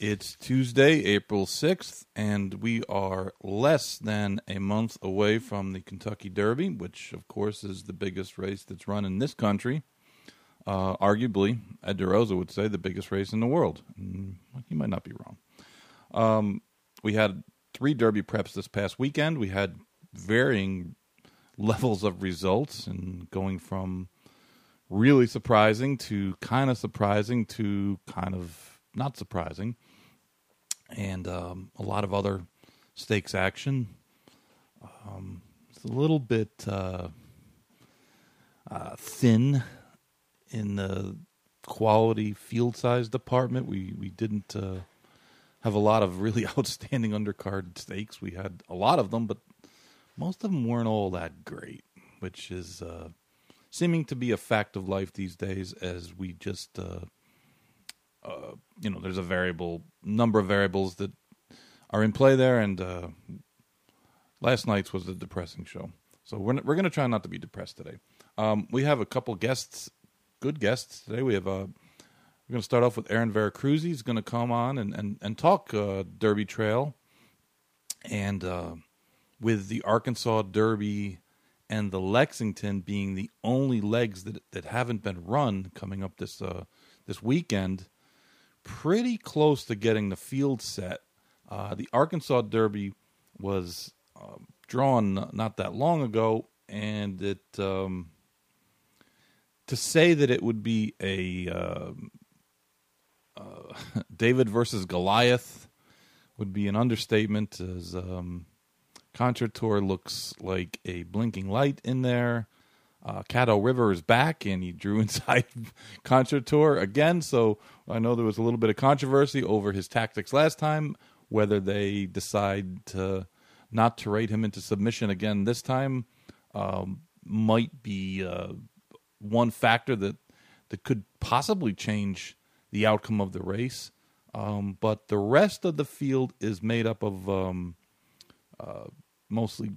It's Tuesday, April 6th, and we are less than a month away from the Kentucky Derby, which, of course, is the biggest race that's run in this country. Uh, arguably, Ed DeRosa would say the biggest race in the world. Mm, he might not be wrong. Um, we had three Derby preps this past weekend. We had varying levels of results, and going from really surprising to kind of surprising to kind of not surprising and um, a lot of other stakes action. Um, it's a little bit uh, uh, thin in the quality field size department. We we didn't uh, have a lot of really outstanding undercard stakes. We had a lot of them, but most of them weren't all that great, which is uh, seeming to be a fact of life these days. As we just uh, you know, there's a variable number of variables that are in play there, and uh, last night's was a depressing show. So we're we're to try not to be depressed today. Um, we have a couple guests, good guests today. We have a. Uh, we're going to start off with Aaron Vercruysse. He's going to come on and and and talk uh, Derby Trail, and uh, with the Arkansas Derby and the Lexington being the only legs that that haven't been run coming up this uh, this weekend pretty close to getting the field set. Uh, the Arkansas Derby was uh, drawn not that long ago, and it um, to say that it would be a uh, uh David versus Goliath would be an understatement. As um, looks like a blinking light in there. Uh, Caddo River is back, and he drew inside concert Tour again. So I know there was a little bit of controversy over his tactics last time, whether they decide to not to rate him into submission again this time um, might be uh, one factor that that could possibly change the outcome of the race. Um, but the rest of the field is made up of um, uh, mostly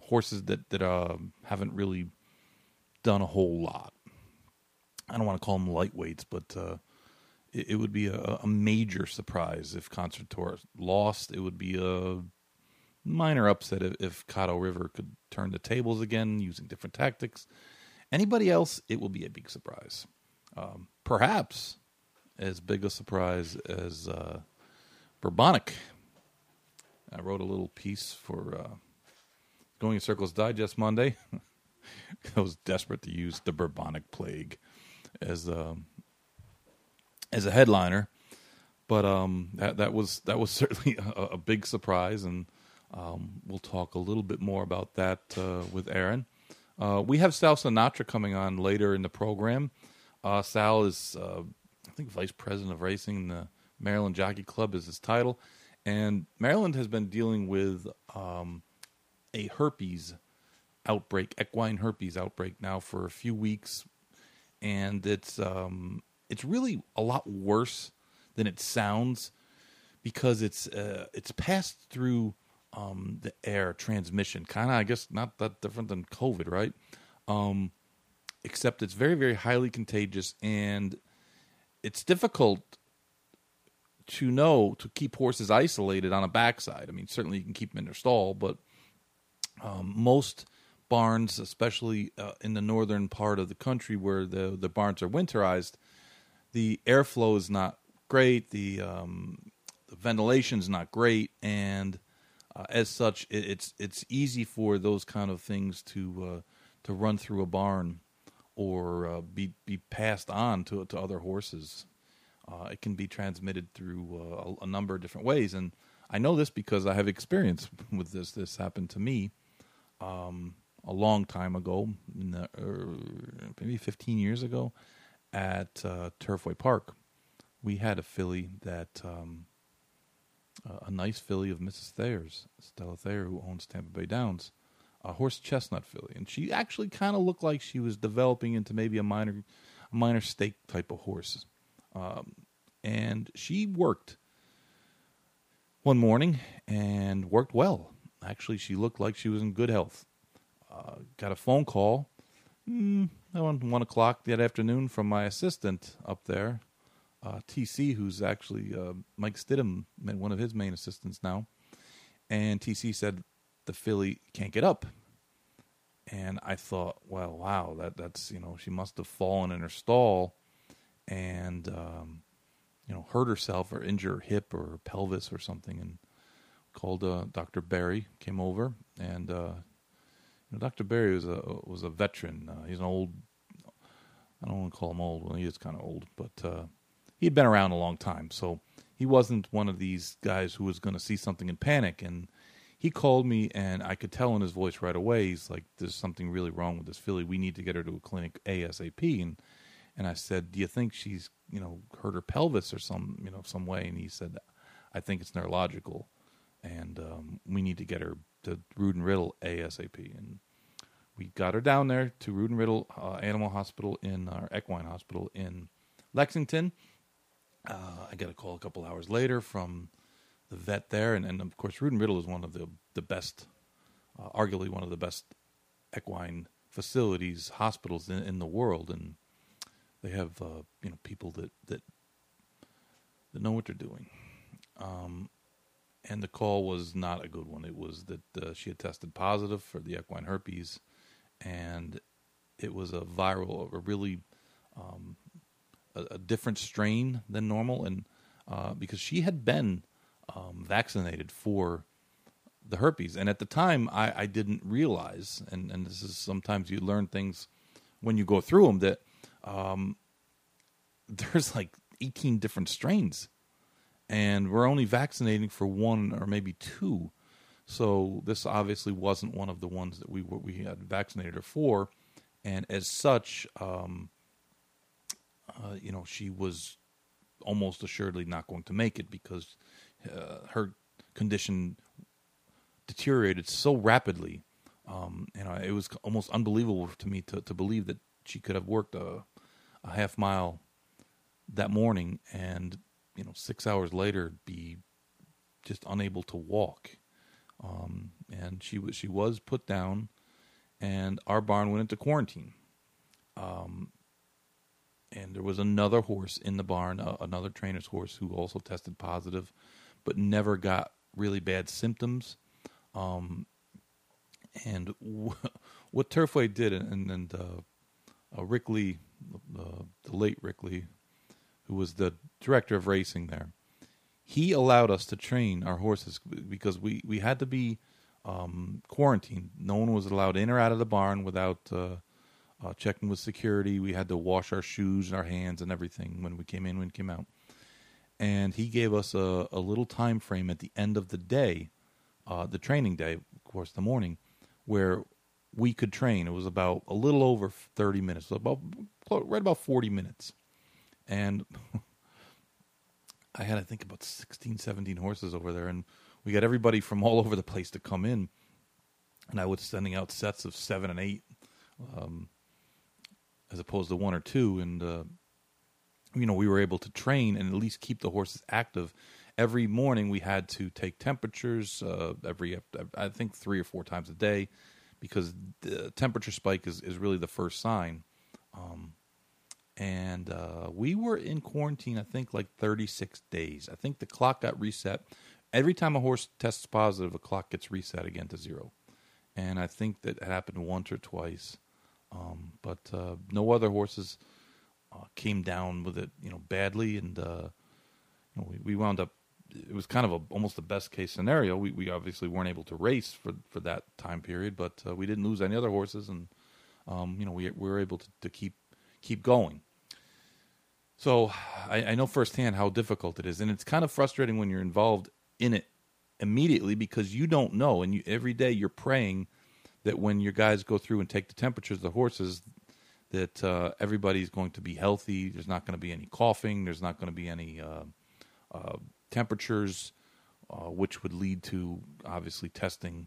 horses that that uh, haven't really done a whole lot. I don't want to call them lightweights, but uh, it, it, would be a, a, major surprise if Concert Tour lost. It would be a minor upset if, if Caddo River could turn the tables again using different tactics. Anybody else, it will be a big surprise. Um, perhaps as big a surprise as uh, Bourbonic. I wrote a little piece for uh, Going in Circles Digest Monday. I was desperate to use the bubonic plague as um, as a headliner, but um, that that was that was certainly a, a big surprise, and um, we'll talk a little bit more about that uh, with Aaron. Uh, we have Sal Sinatra coming on later in the program. Uh, Sal is, uh, I think, vice president of racing in the Maryland Jockey Club is his title, and Maryland has been dealing with um, a herpes outbreak, equine herpes outbreak now for a few weeks, and it's um, it's really a lot worse than it sounds because it's uh, it's passed through um, the air transmission, kind of I guess not that different than COVID, right? Um, except it's very very highly contagious and it's difficult to know to keep horses isolated on a backside. I mean, certainly you can keep them in their stall, but um, most barns, especially uh, in the northern part of the country where the the barns are winterized, the airflow is not great. The, um, the ventilation is not great, and uh, as such, it, it's it's easy for those kind of things to uh, to run through a barn or uh, be be passed on to to other horses. Uh, it can be transmitted through uh, a, a number of different ways, and I know this because I have experience with this. This happened to me. Um, a long time ago, the, uh, maybe 15 years ago, at uh, Turfway Park. We had a filly that um, a nice filly of Mrs. Thayer's, Stella Thayer, who owns Tampa Bay Downs, a horse chestnut filly, and she actually kind of looked like she was developing into maybe a minor, a minor stake type of horse. Um, and she worked one morning and worked well. Actually, she looked like she was in good health. Uh, got a phone call mm, around one o'clock that afternoon from my assistant up there, uh, TC, who's actually uh, Mike Stidham, one of his main assistants now. And TC said the filly can't get up. And I thought, well, wow, that that's you know she must have fallen in her stall, and um, you know hurt herself or injured her hip or her pelvis or something. And called uh, Dr. Barry, came over, and uh, Dr. Barry was a was a veteran. Uh, he's an old. I don't want to call him old. Well, he is kind of old, but uh, he had been around a long time, so he wasn't one of these guys who was going to see something and panic. And he called me, and I could tell in his voice right away. He's like, "There's something really wrong with this filly. We need to get her to a clinic ASAP." And and I said, "Do you think she's you know hurt her pelvis or some you know some way?" And he said, "I think it's neurological." and um, we need to get her to and Riddle ASAP. And we got her down there to and Riddle uh, Animal Hospital in our Equine Hospital in Lexington. Uh, I got a call a couple hours later from the vet there, and, and of course, and Riddle is one of the the best, uh, arguably one of the best equine facilities, hospitals in, in the world, and they have uh, you know people that that that know what they're doing. Um, and the call was not a good one. It was that uh, she had tested positive for the equine herpes, and it was a viral, a really um, a, a, different strain than normal, and uh, because she had been um, vaccinated for the herpes, and at the time I, I didn't realize, and, and this is sometimes you learn things when you go through them that um, there's like 18 different strains and we're only vaccinating for one or maybe two. So this obviously wasn't one of the ones that we we had vaccinated her for, and as such, um, uh, you know, she was almost assuredly not going to make it because uh, her condition deteriorated so rapidly. Um, and I, it was almost unbelievable to me to, to believe that she could have worked a, a half mile that morning and you know six hours later be just unable to walk. Um, and she was she was put down, and our barn went into quarantine. Um, and there was another horse in the barn, uh, another trainer's horse who also tested positive, but never got really bad symptoms. Um, and w- what Turfway did, and, and uh, uh, Rick Lee, uh, the late Rick Lee, who was the director of racing there, he allowed us to train our horses because we, we had to be um, quarantined. No one was allowed in or out of the barn without uh, uh, checking with security. We had to wash our shoes and our hands and everything when we came in, when we came out. And he gave us a, a little time frame at the end of the day, uh, the training day, of course, the morning, where we could train. It was about a little over 30 minutes, about right about 40 minutes and I had I think about 16, 17 horses over there, and we got everybody from all over the place to come in, and I was sending out sets of seven and eight, um, as opposed to one or two, and uh, you know we were able to train and at least keep the horses active. Every morning we had to take temperatures uh, every I think three or four times a day, because the temperature spike is, is really the first sign. Um, and uh, we were in quarantine. I think like 36 days. I think the clock got reset. Every time a horse tests positive, a clock gets reset again to zero, and I think that happened once or twice. Um, but uh, no other horses uh, came down with it, you know, badly, and uh, you know, we, we wound up. It was kind of a, almost the best case scenario. We, we obviously weren't able to race for, for that time period, but uh, we didn't lose any other horses, and um, you know we, we were able to, to keep keep going. So I, I know firsthand how difficult it is, and it's kind of frustrating when you're involved in it immediately because you don't know, and you, every day you're praying that when your guys go through and take the temperatures of the horses, that uh, everybody's going to be healthy. There's not going to be any coughing. There's not going to be any uh, uh, temperatures uh, which would lead to obviously testing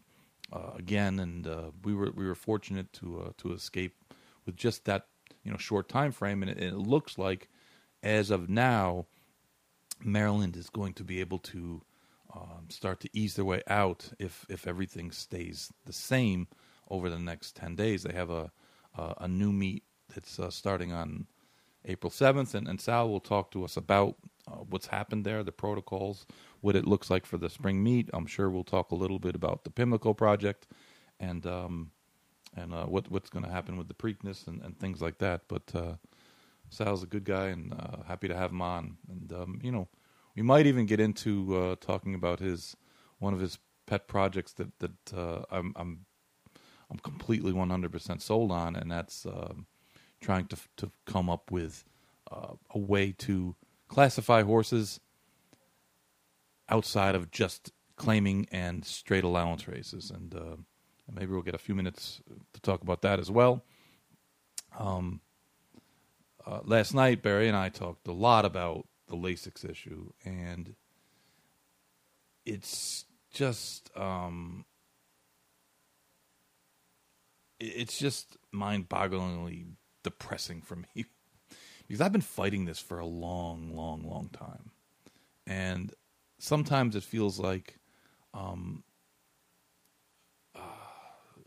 uh, again. And uh, we were we were fortunate to to escape with just that you know short time frame. And it, and it, looks like as of now, Maryland is going to be able to um, start to ease their way out if if everything stays the same over the next ten days. They have a a, a new meet that's uh, starting on April seventh, and, and Sal will talk to us about uh, what's happened there, the protocols, what it looks like for the spring meet. I'm sure we'll talk a little bit about the Pimlico project and um, and uh, what what's going to happen with the Preakness and, and things like that. But uh, Sal's a good guy and uh, happy to have him on. And um, you know, we might even get into uh, talking about his one of his pet projects that that uh, I'm I'm I'm completely 100% sold on, and that's um, trying to to come up with uh, a way to classify horses outside of just claiming and straight allowance races. And, uh, maybe we'll get a few minutes to talk about that as well. Um, uh, last night, Barry and I talked a lot about the Lasix issue, and it's just um, it's just mind-bogglingly depressing for me. Because I've been fighting this for a long, long, long time, and sometimes it feels like um, uh,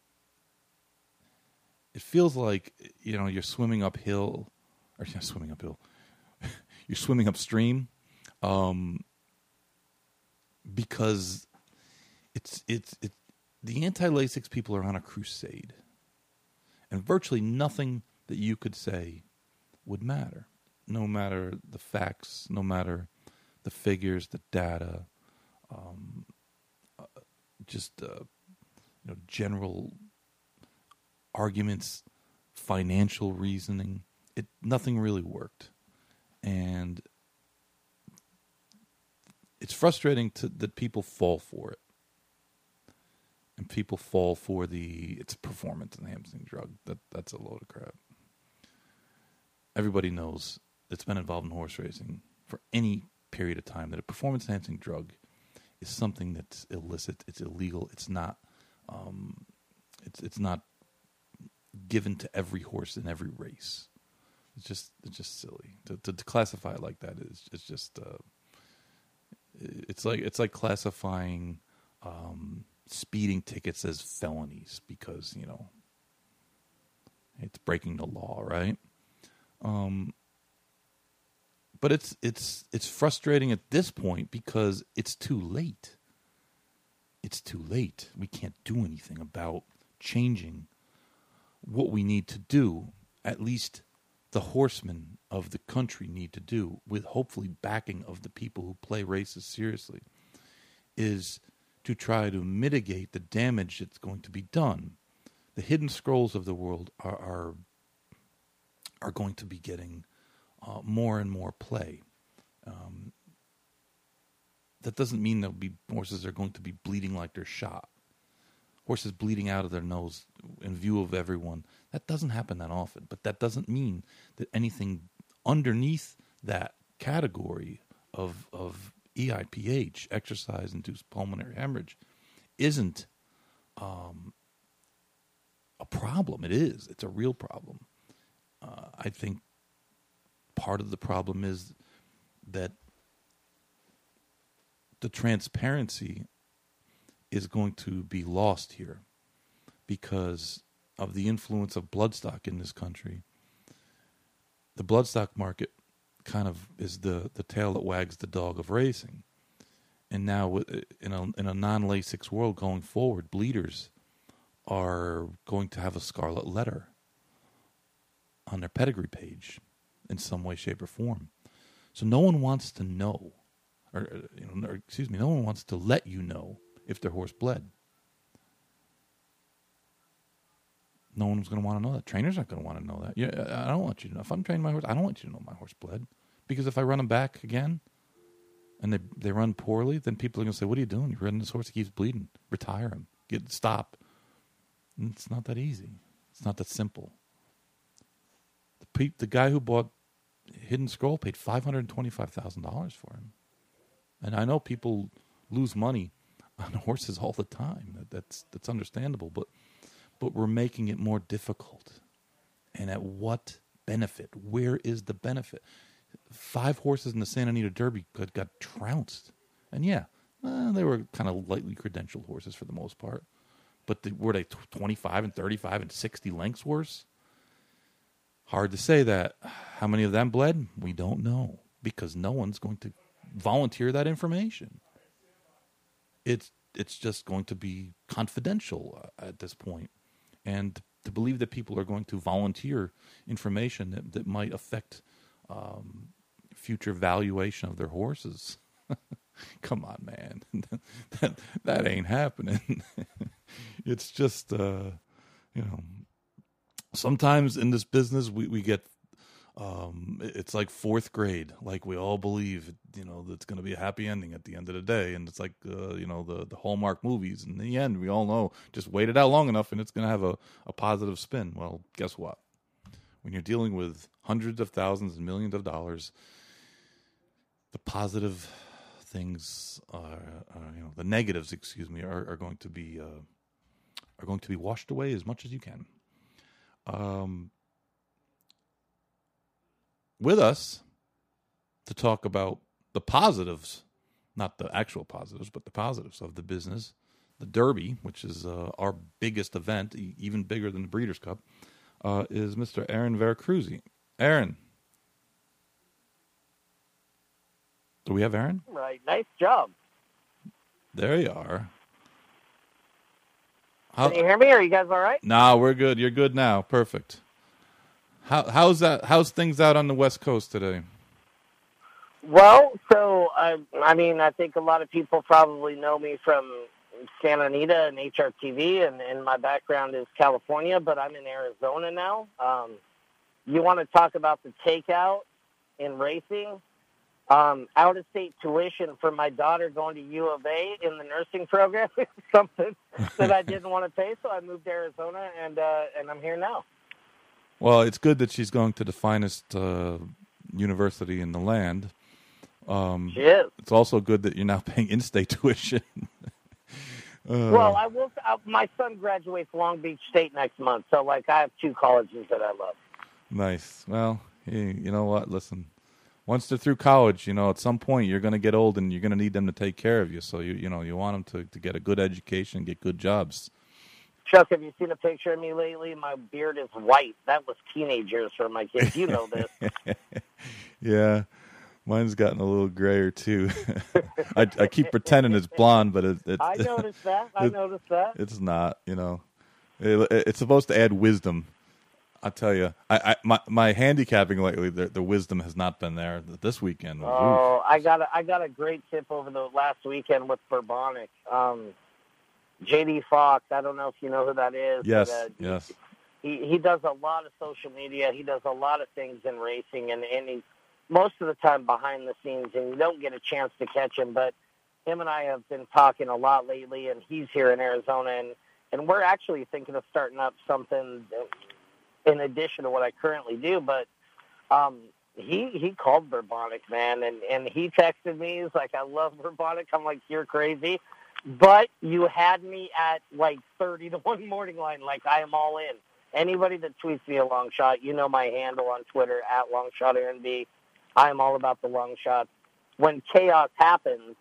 it feels like you know you're swimming uphill or you're swimming uphill you're swimming upstream um, because it's it's it the anti-lasix people are on a crusade and virtually nothing that you could say would matter no matter the facts no matter the figures, the data, um, uh, just uh, you know general arguments, financial reasoning. It nothing really worked, and it's frustrating to, that people fall for it, and people fall for the it's performance enhancing drug. That that's a load of crap. Everybody knows that's been involved in horse racing for any period of time that a performance enhancing drug is something that's illicit, it's illegal, it's not um, it's it's not given to every horse in every race. It's just it's just silly to to, to classify it like that is it's just uh, it's like it's like classifying um, speeding tickets as felonies because you know it's breaking the law, right? Um, but it's it's it's frustrating at this point because it's too late. It's too late. We can't do anything about changing what we need to do. At least the horsemen of the country need to do, with hopefully backing of the people who play races seriously, is to try to mitigate the damage that's going to be done. The hidden scrolls of the world are are, are going to be getting uh, more and more play. Um, that doesn't mean there'll be horses are going to be bleeding like they're shot. Horses bleeding out of their nose in view of everyone. That doesn't happen that often, but that doesn't mean that anything underneath that category of of EIPH, exercise induced pulmonary hemorrhage, isn't um, a problem. It is. It's a real problem. Uh, I think part of the problem is that the transparency is going to be lost here because of the influence of bloodstock in this country. The bloodstock market kind of is the, the tail that wags the dog of racing. And now, in a, in a non Lasix world going forward, bleeders are going to have a scarlet letter on their pedigree page in some way, shape, or form. So no one wants to know, or, uh, you know, or, excuse me, no one wants to let you know if their horse bled. No one's going to want to know that. Trainers aren't going to want to know that. Yeah, I don't want you to know. If I'm training my horse, I don't want you to know my horse bled, because if I run him back again, and they they run poorly, then people are going to say, "What are you doing? You're running this horse. He keeps bleeding. Retire him. Get stop." And it's not that easy. It's not that simple. The, the guy who bought Hidden Scroll paid five hundred twenty-five thousand dollars for him, and I know people lose money on horses all the time. That, that's that's understandable, but but we're making it more difficult. And at what benefit? Where is the benefit? Five horses in the Santa Anita Derby got, got trounced, and yeah, they were kind of lightly credentialed horses for the most part. But the, were they 25 and 35 and 60 lengths worse? Hard to say that. How many of them bled? We don't know because no one's going to volunteer that information. It's it's just going to be confidential uh, at this point. And to believe that people are going to volunteer information that, that might affect um, future valuation of their horses. Come on, man. that, that ain't happening. it's just, uh, you know, sometimes in this business we, we get um, it's like fourth grade. Like we all believe, you know, that's going to be a happy ending at the end of the day, and it's like, uh, you know, the the Hallmark movies. In the end, we all know just wait it out long enough, and it's going to have a, a positive spin. Well, guess what? When you're dealing with hundreds of thousands and millions of dollars, the positive things are, you know, the negatives, excuse me, are, are going to be uh, are going to be washed away as much as you can. Um, with us to talk about the positives, not the actual positives, but the positives of the business. The Derby, which is uh, our biggest event, even bigger than the Breeders' Cup, uh, is Mr. Aaron Vercruysse. Aaron. Do we have Aaron? Right. Nice job. There you are. How, Can you hear me? Are you guys all right? Nah, we're good. You're good now. Perfect. How how's that? How's things out on the West Coast today? Well, so I, I mean, I think a lot of people probably know me from Santa Anita and HRTV, and, and my background is California, but I'm in Arizona now. Um, you want to talk about the takeout in racing? Um, out of state tuition for my daughter going to U of A in the nursing program, is something that I didn't want to pay, so I moved to Arizona, and uh, and I'm here now. Well, it's good that she's going to the finest uh, university in the land. Um, she is. It's also good that you're now paying in-state tuition. uh, well, I will. Uh, my son graduates Long Beach State next month, so like I have two colleges that I love. Nice. Well, you, you know what? Listen, once they're through college, you know, at some point you're going to get old and you're going to need them to take care of you. So you you know you want them to, to get a good education, get good jobs. Chuck, have you seen a picture of me lately? My beard is white. That was teenagers for my kids. You know this. yeah. Mine's gotten a little grayer too. I, I, keep pretending it's blonde, but it, it's. I noticed that. I it, noticed that. It's not. You know, it, it's supposed to add wisdom. I tell you, I, I my my handicapping lately, the, the wisdom has not been there. This weekend. Oh, I got a, I got a great tip over the last weekend with Bourbonic. Um, JD Fox. I don't know if you know who that is. Yes, but, uh, yes. He he does a lot of social media. He does a lot of things in racing, and and he's most of the time behind the scenes, and you don't get a chance to catch him. But him and I have been talking a lot lately, and he's here in Arizona, and and we're actually thinking of starting up something in addition to what I currently do. But um, he he called Bourbonic man, and and he texted me. He's like, "I love Bourbonic." I'm like, "You're crazy." But you had me at like 30 to 1 morning line. Like, I am all in. Anybody that tweets me a long shot, you know my handle on Twitter, at LongShotRNB. I am all about the long shot. When chaos happens,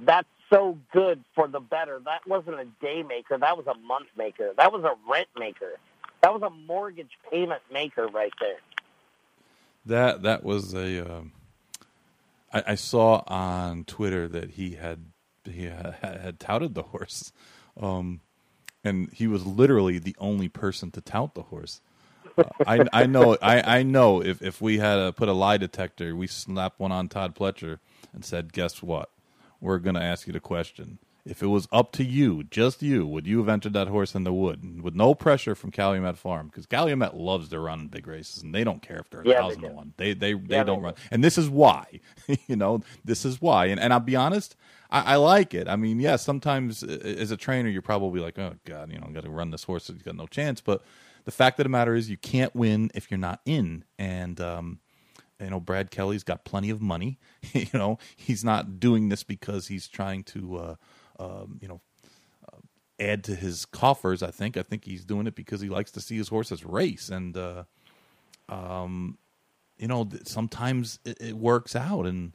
that's so good for the better. That wasn't a day maker. That was a month maker. That was a rent maker. That was a mortgage payment maker right there. That that was a. Um, I, I saw on Twitter that he had he had, had touted the horse, um, and he was literally the only person to tout the horse. Uh, I I know I, I know if, if we had a, put a lie detector, we slapped one on Todd Pletcher and said, "Guess what? We're going to ask you the question. If it was up to you, just you, would you have entered that horse in the wood with no pressure from Calumet Farm? Because Calumet loves to run big races, and they don't care if they're a yeah, thousand to one. They they they yeah, don't they run, and this is why. you know, this is why. And and I'll be honest, I, I, like it. I mean, yeah, sometimes as a trainer, you're probably like, oh god, you know, I got to run this horse. He's got no chance. But the fact of the matter is, you can't win if you're not in. And um, you know Brad Kelly's got plenty of money. you know he's not doing this because he's trying to uh, um, you know uh, add to his coffers. I think I think he's doing it because he likes to see his horses race, and uh, um, you know sometimes it, it works out. And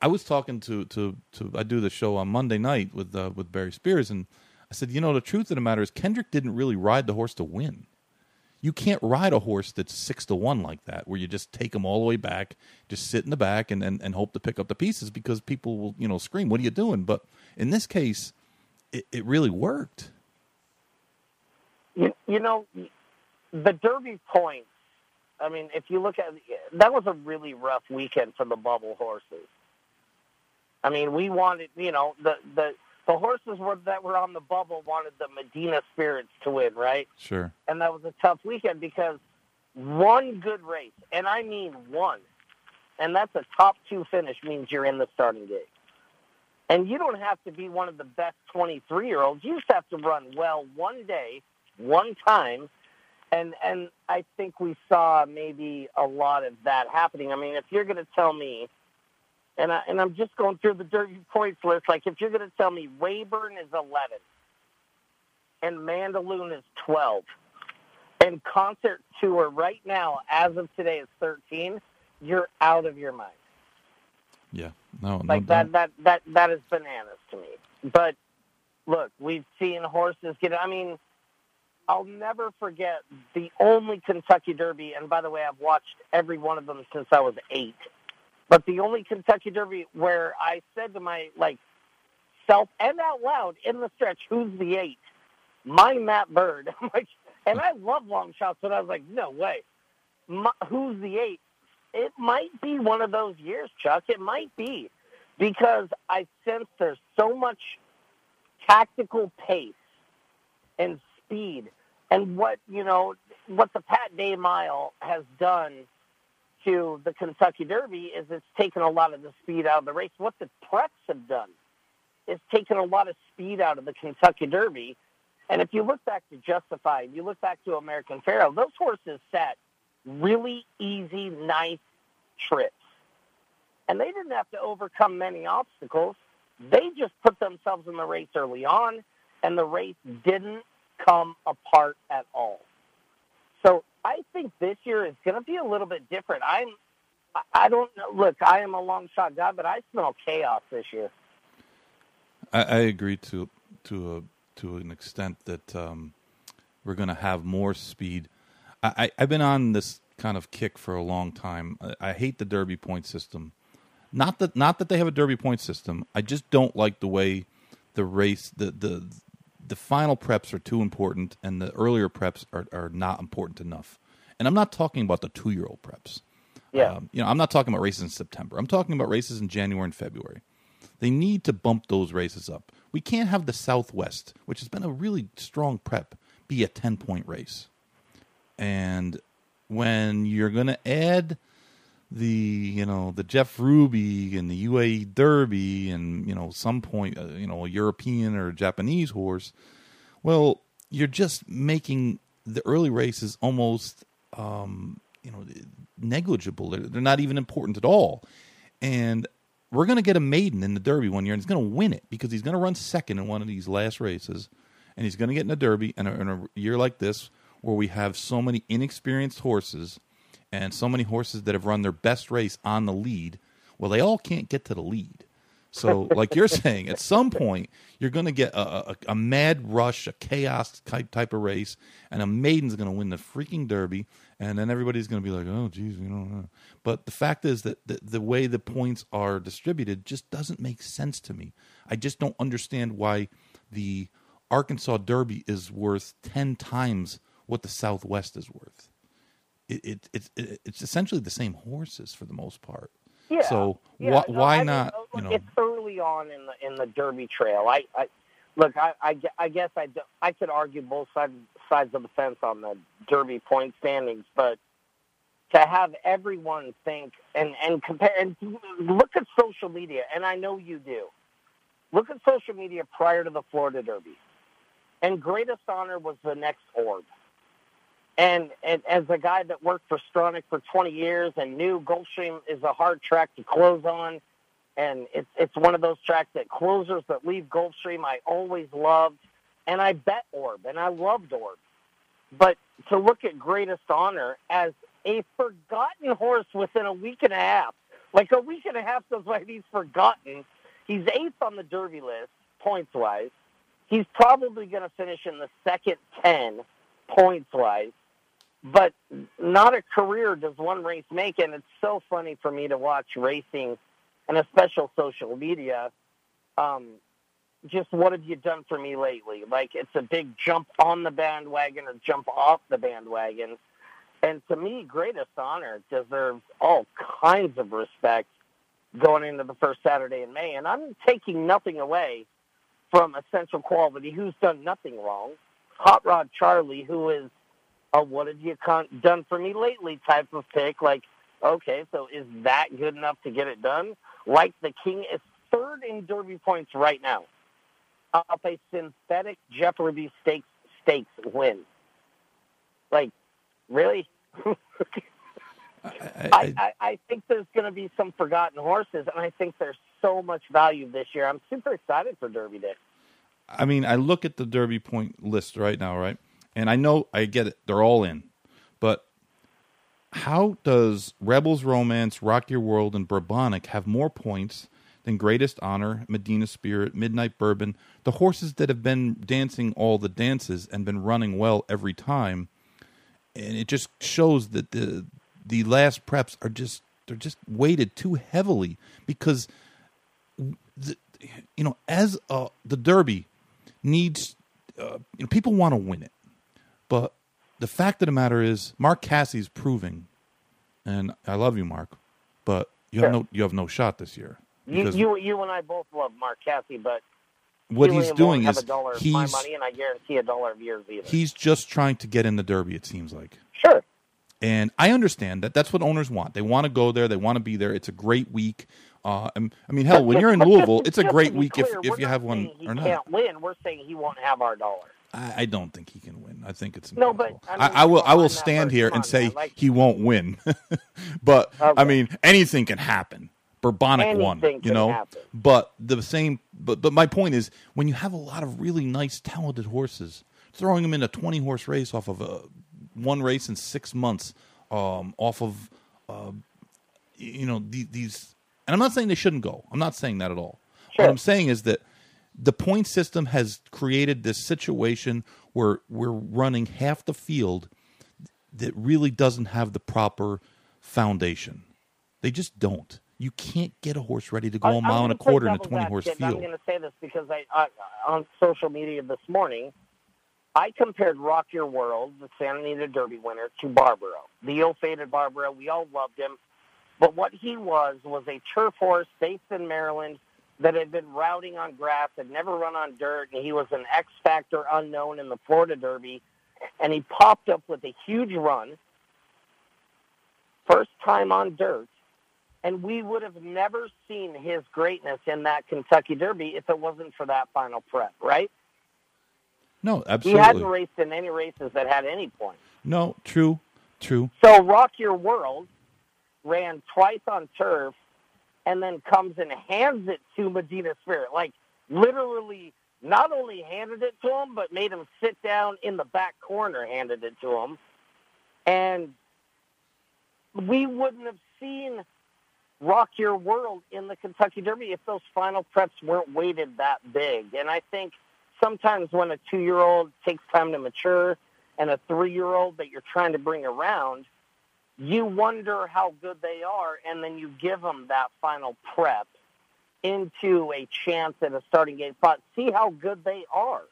I was talking to to to I do the show on Monday night with uh, with Barry Spears, and I said, you know, the truth of the matter is Kendrick didn't really ride the horse to win you can't ride a horse that's six to one like that, where you just take them all the way back, just sit in the back and, and, and hope to pick up the pieces because people will, you know, scream, What are you doing? But in this case, it, it really worked. You, you know, the Derby points, I mean, if you look at that was a really rough weekend for the bubble horses. I mean, we wanted, you know, the, the, the horses were, that were on the bubble wanted the Medina Spirits to win, right? Sure. And that was a tough weekend because one good race, and I mean one, and that's a top two finish means you're in the starting gate. And you don't have to be one of the best 23 year olds. You just have to run well one day, one time. And, and I think we saw maybe a lot of that happening. I mean, if you're going to tell me and I, and I'm just going through the Derby points list. Like if you're going to tell me Weyburn is 11 and Mandaloun is 12 and Concert Tour right now, as of today, is 13, you're out of your mind. Yeah, no, like that, that that that is bananas to me. But look, we've seen horses get. I mean, I'll never forget the only Kentucky Derby, and by the way, I've watched every one of them since I was eight. But the only Kentucky Derby where I said to my like self and out loud in the stretch, "Who's the eight? Mine That Bird." I'm like, and I love long shots, but I was like, "No way, My, who's the eight? It might be one of those years, Chuck. It might be because I sense there's so much tactical pace and speed, and what you know, what the Pat Day Mile has done to the Kentucky Derby is it's taken a lot of the speed out of the race. What the preps have done is taken a lot of speed out of the Kentucky Derby. And if you look back to Justified, you look back to American Pharoah, those horses set really easy, nice trips. And they didn't have to overcome many obstacles. They just put themselves in the race early on, and the race didn't come apart at all. I think this year is going to be a little bit different. I'm, I don't know. Look, I am a long shot guy, but I smell chaos this year. I, I agree to to a to an extent that um, we're going to have more speed. I, have been on this kind of kick for a long time. I, I hate the Derby point system. Not that not that they have a Derby point system. I just don't like the way the race the the the final preps are too important and the earlier preps are, are not important enough. And I'm not talking about the two year old preps. Yeah. Um, you know, I'm not talking about races in September. I'm talking about races in January and February. They need to bump those races up. We can't have the Southwest, which has been a really strong prep, be a 10 point race. And when you're going to add the you know the Jeff Ruby and the UAE Derby and you know some point uh, you know a European or a Japanese horse, well you're just making the early races almost um, you know negligible. They're, they're not even important at all, and we're going to get a maiden in the Derby one year, and he's going to win it because he's going to run second in one of these last races, and he's going to get in the Derby. And in a year like this, where we have so many inexperienced horses and so many horses that have run their best race on the lead, well, they all can't get to the lead. So, like you're saying, at some point you're going to get a, a, a, mad rush, a chaos type type of race, and a maiden's going to win the freaking Derby, and then everybody's going to be like, "Oh, geez, you know." But the fact is that the, the way the points are distributed just doesn't make sense to me. I just don't understand why the Arkansas Derby is worth ten times what the Southwest is worth it, it, it's it, it's essentially the same horses for the most part. Yeah. So yeah, why, no, why I not? Mean, you know, it's early on in the in the Derby Trail. I, I look. I, I, I guess I, I could argue both sides sides of the fence on the Derby point standings, but to have everyone think and and compare and look at social media, and I know you do. Look at social media prior to the Florida Derby, and greatest honor was the next orb and, and as a guy that worked for Stronach for 20 years and knew Gulfstream is a hard track to close on, and it's it's one of those tracks that closers that leave Gulfstream I always loved, and I bet Orb, and I loved Orb. But to look at Greatest Honor as a forgotten horse within a week and a half, like a week and a half goes by, he's forgotten. He's eighth on the Derby list points wise. He's probably going to finish in the second ten points wise but not a career does one race make. And it's so funny for me to watch racing and especially social media. Um, just what have you done for me lately? Like it's a big jump on the bandwagon or jump off the bandwagon. And to me, greatest honor deserves all kinds of respect going into the first Saturday in May. And I'm taking nothing away from Essential Quality, who's done nothing wrong. Hot Rod Charlie, who is a what have you con- done for me lately type of pick. Like, okay, so is that good enough to get it done? Like the King is third in Derby points right now off a synthetic Jeff Ruby stakes stakes win. Like, really? I, I, I, I think there's going to be some forgotten horses, and I think there's so much value this year. I'm super excited for Derby Day. I mean, I look at the Derby point list right now, right? And I know I get it; they're all in, but how does Rebels Romance, Rock Your World, and Bourbonic have more points than Greatest Honor, Medina Spirit, Midnight Bourbon, the horses that have been dancing all the dances and been running well every time? And it just shows that the the last preps are just they're just weighted too heavily because the, you know as the Derby needs uh, you know people want to win it, but the fact of the matter is Mark Casse's proving, and I love you, Mark, but you Sure. have no you have no shot this year. You, you, you and I both love Mark Casse, but what he's doing is my he's money, and I guarantee a dollar of yours either. he's just trying to get in the Derby. It seems like. sure. And I understand that that's what owners want. They want to go there. They want to be there. It's a great week. Uh, I mean, hell, when you're in Louisville, it's a great week if, if you have one or not. can't win. We're saying he won't have our dollar. I, I don't think he can win. I think it's No, but, I I, mean, I will. I will stand here and say like- he won't win. but I mean, anything can happen. Bourbonic Anything you know. happen. But the same. But but my point is, when you have a lot of really nice, talented horses, throwing them in a twenty horse race off of a one race in six months, um, off of, uh, you know, the, these. And I'm not saying they shouldn't go. I'm not saying that at all. Sure. What I'm saying is that the point system has created this situation where we're running half the field that really doesn't have the proper foundation. They just don't. You can't get a horse ready to go I- a mile and a quarter in a 20 horse field. I'm going to say this because I, I on social media this morning, I compared Rock Your World, the Santa Anita Derby winner, to Barbaro, the ill-fated Barbaro. We all loved him, but what he was was a turf horse based in Maryland that had been routing on grass, had never run on dirt, and he was an X factor unknown in the Florida Derby, and he popped up with a huge run, first time on dirt, and we would have never seen his greatness in that Kentucky Derby if it wasn't for that final prep, right? No, absolutely. He hadn't raced in any races that had any points. no, true, true. So Rock Your World ran twice on turf and then comes and hands it to Medina Spirit. Like literally not only handed it to him, but made him sit down in the back corner, handed it to him. And we wouldn't have seen Rock Your World in the Kentucky Derby if those final preps weren't weighted that big. And I think sometimes when a two year old takes time to mature and a three year old that you're trying to bring around, you wonder how good they are, and then you give them that final prep into a chance at a starting gate spot. See how good they are.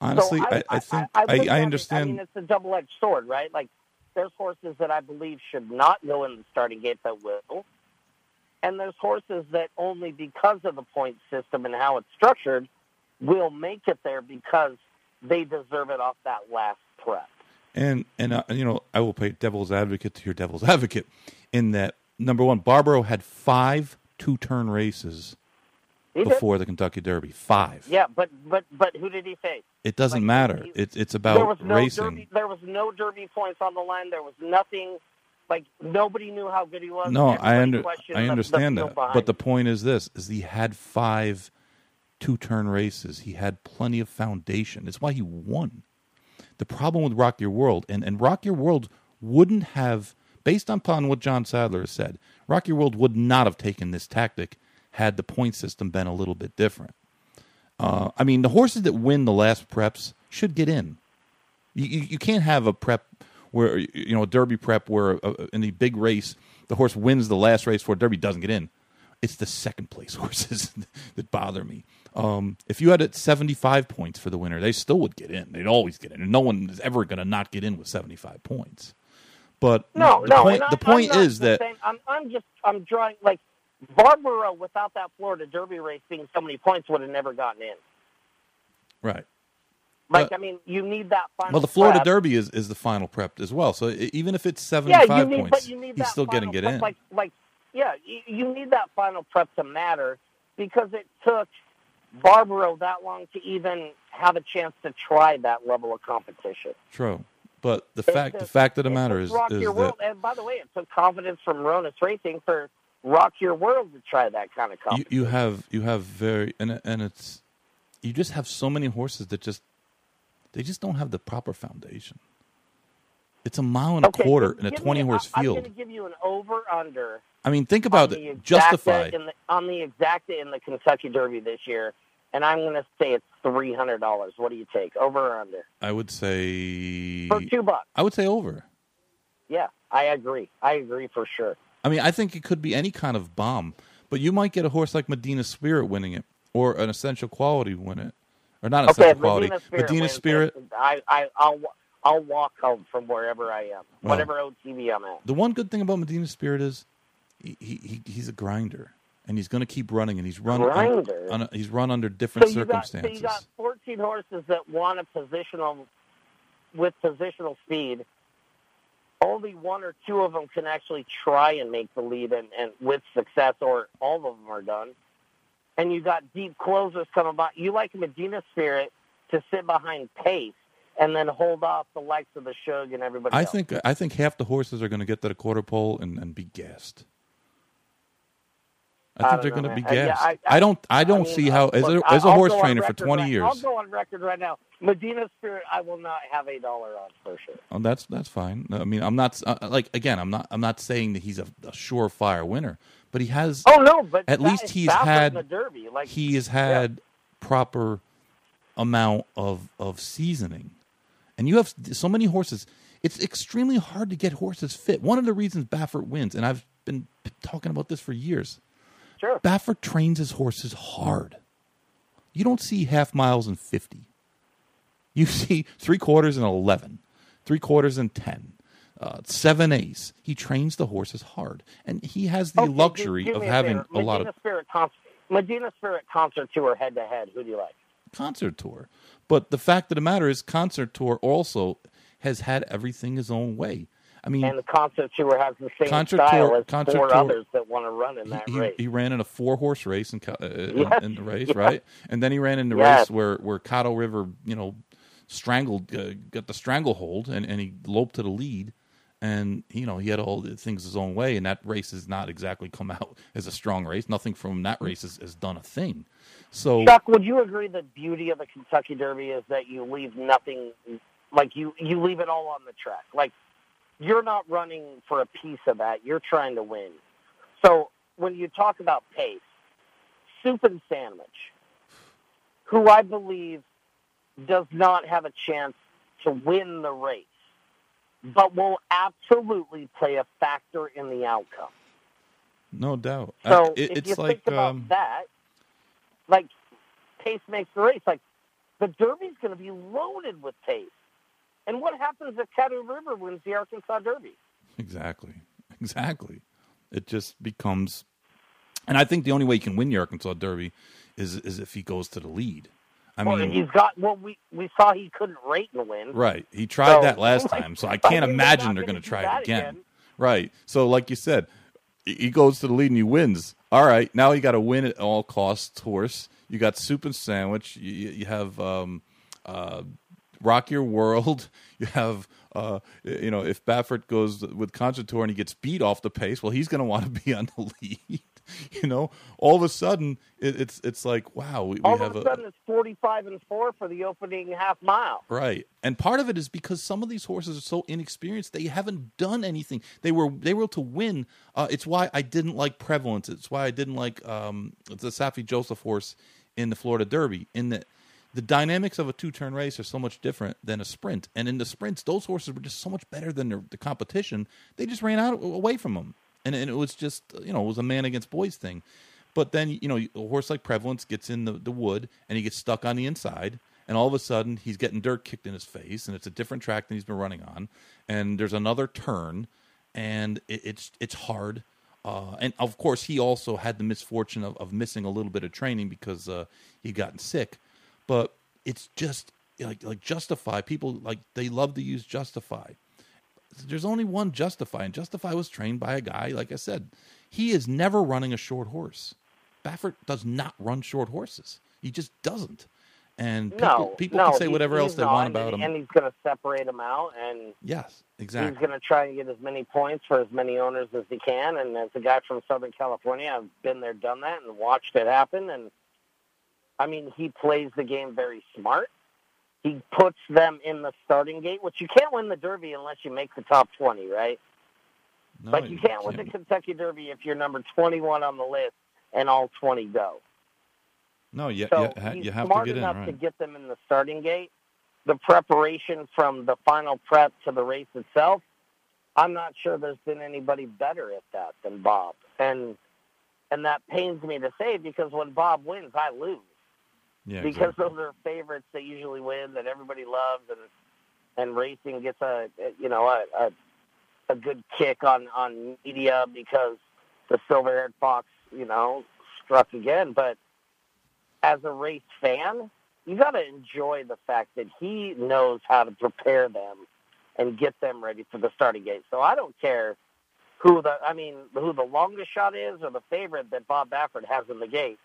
Honestly, So I, I think I, look I, it- I understand. mean, it's a double edged sword, right? Like, there's horses that I believe should not go in the starting gate that will. And there's horses that only because of the point system and how it's structured will make it there because they deserve it off that last prep. And and uh, you know, I will play devil's advocate to your devil's advocate in that number one, Barbaro had five two turn races He did. before the Kentucky Derby. Five. Yeah, but but but who did he face? It doesn't Like, matter. he- It's it's there about was no racing. derby. There was no derby points on the line. There was nothing. Like nobody knew how good he was. No, I under, I the- the understand that. But the point is this: is he had five two-turn races. He had plenty of foundation. It's why he won. The problem with Rock Your World and and Rock Your World wouldn't have, based upon what John Sadler has said, Rock Your World would not have taken this tactic had the point system been a little bit different. Uh, I mean, the horses that win the last preps should get in. You, you, you can't have a prep where you know a Derby prep where uh, in the big race the horse wins the last race for Derby doesn't get in. It's the second place horses that bother me. Um, if you had it seventy five points for the winner, they still would get in. They'd always get in, and no one is ever going to not get in with seventy five points. But No, the no. point the point I'm is that I'm I'm just I'm drawing like Barbaro without that Florida Derby race being so many points would have never gotten in. right. Like But- I mean, you need that final. Well, the Florida prep. Derby is, is the final prep as well. So even if it's seventy five Yeah, you need, points, but you need he's still getting get prep, in. Like like yeah, you, you need that final prep to matter because it took Barbaro that long to even have a chance to try that level of competition. True. But the It fact the fact of the it matter is, Rock is Your that World, and by the way, it took confidence from Hronis Racing for Rock Your World to try that kind of competition. you have you have very and and it's you just have so many horses that just they just don't have the proper foundation. It's a mile and a Okay, quarter in a give me- twenty horse I'm field. going to give you an over under I mean, think about it. Justify. in the, on the exacta in the Kentucky Derby this year, and I'm going to say it's three hundred dollars. What do you take, over or under? I would say For two bucks. I would say over. Yeah, I agree. I agree for sure. I mean, I think it could be any kind of bomb, but you might get a horse like Medina Spirit winning it, or an Essential Quality win it, or not Okay, Essential if Quality. Medina Spirit. Medina Spirit. it, I, I, I'll, I'll walk home from wherever I am, Well. whatever OTB I'm at. The one good thing about Medina Spirit is he, he he's a grinder, and he's going to keep running, and he's run un- Grinder? un- he's run under different So you got, so you got 14 horses that want a positional with positional speed. Only one or two of them can actually try and make the lead and, and with success, or all of them are done. And you got deep closers coming by. You like Medina Spirit to sit behind pace and then hold off the likes of the Shug and everybody I else. think I think half the horses are going to get to the quarter pole and, and be gassed. I I think they're going to be. Uh, yeah, gassed. I- I, don't. I don't mean, see how. uh, As a, as a horse trainer for twenty right- years, I'll go on record right now. Medina Spirit, I will not have a dollar on for sure. Oh, that's that's fine. I mean, I'm not uh, like again. I'm not. I'm not saying that he's a, a surefire winner, but he has. Oh no, but At least he's had- the Derby. Like he has had proper amount of of seasoning, and you have so many horses. It's extremely hard to get horses fit. One of the reasons Baffert wins, and I've been talking about this for years. Sure. Baffert trains his horses hard. You don't see half miles and 50. You see three quarters and 11, three quarters and 10, uh, seven eighths. He trains the horses hard. And he has the Okay, luxury of having favor. a lot of Spirit concert, Medina Spirit concert tour head to head. Who do you like? concert tour. But the fact of the matter is, concert tour also has had everything his own way. I mean, And the concert tour has the same Concert style tour- as concert four tour- others that want to run in that he, race. he ran in a four horse race in, uh, in, Yes, in the race, yes. right? And then he ran in the Yes. race where where Caddo River, you know, strangled, uh, got the stranglehold, and and he loped to the lead. And you know he had all the things his own way, and that race has not exactly come out as a strong race. Nothing from that race has, has done a thing. So Chuck, would you agree that beauty of the Kentucky Derby is that you leave nothing, like you you leave it all on the track. Like you're not running for a piece of that. You're trying to win. So when you talk about pace, Soup and Sandwich, who I believe does not have a chance to win the race, but will absolutely play a factor in the outcome. no doubt, I- So it- if it's you like think about um, that, like pace makes the race. Like the Derby's going to be loaded with pace. And what happens if Caddo River wins the Arkansas Derby? Exactly. Exactly. It just becomes and I think the only way he can win the Arkansas Derby is is if he goes to the lead. I well, mean he's got. Well, we we saw he couldn't rate and win. Right. He tried So, that last like, time, so I I can't mean, imagine they're going to try it again. again. Right. So like you said, he goes to the lead and he wins. All right, now you got to win at all costs horse. You got soup and sandwich. You, you have um, uh, rock your world. You have uh, you know if Baffert goes with Concert Tour and he gets beat off the pace, well, he's going to want to be on the lead. you know, all of a sudden it, it's it's like wow, we, all we have of a sudden it's forty five and four for the opening half mile. Right, and part of it is because some of these horses are so inexperienced; they haven't done anything. They were they were able to win. Uh, it's why I didn't like Prevalence. It's why I didn't like um, the Saffie Joseph horse in the Florida Derby. In that the dynamics of a two turn race are so much different than a sprint, and in the sprints, those horses were just so much better than the, the competition. They just ran out away from them and, and it was just you know it was a man against boys thing. But then you know a horse like Prevalence gets in the, the wood and he gets stuck on the inside, and all of a sudden he's getting dirt kicked in his face, and it's a different track than he's been running on, and there's another turn, and it, it's it's hard. Uh, and of course, he also had the misfortune of, of missing a little bit of training because uh, he'd gotten sick. But it's just like like Justify. People like they love to use Justify there's only one Justify, and Justify was trained by a guy, like I said, he is never running a short horse. Baffert does not run short horses. He just doesn't. And people, no, people no, can say whatever else they want about and, him. And he's going to separate them out, and yes, exactly. He's going to try and get as many points for as many owners as he can. And as a guy from Southern California, I've been there, done that, and watched it happen. And I mean, he plays the game very smart he puts them in the starting gate, which you can't win the Derby unless you make the top 20, right? No, but you can't, win the Kentucky Derby if you're number 21 on the list and all 20 go. No, you, so you, he's you have smart to get enough in, right. to get them in the starting gate. The preparation from the final prep to the race itself, I'm not sure there's been anybody better at that than Bob. And and that pains me to say because when Bob wins, I lose. Yeah, because exactly. those are favorites that usually win that everybody loves and and racing gets a you know a a, a good kick on on media because the silver haired fox you know struck again. But as a race fan you got to enjoy the fact that he knows how to prepare them and get them ready for the starting gate. So i don't care who the i mean who the longest shot is or the favorite that bob baffert has in the gate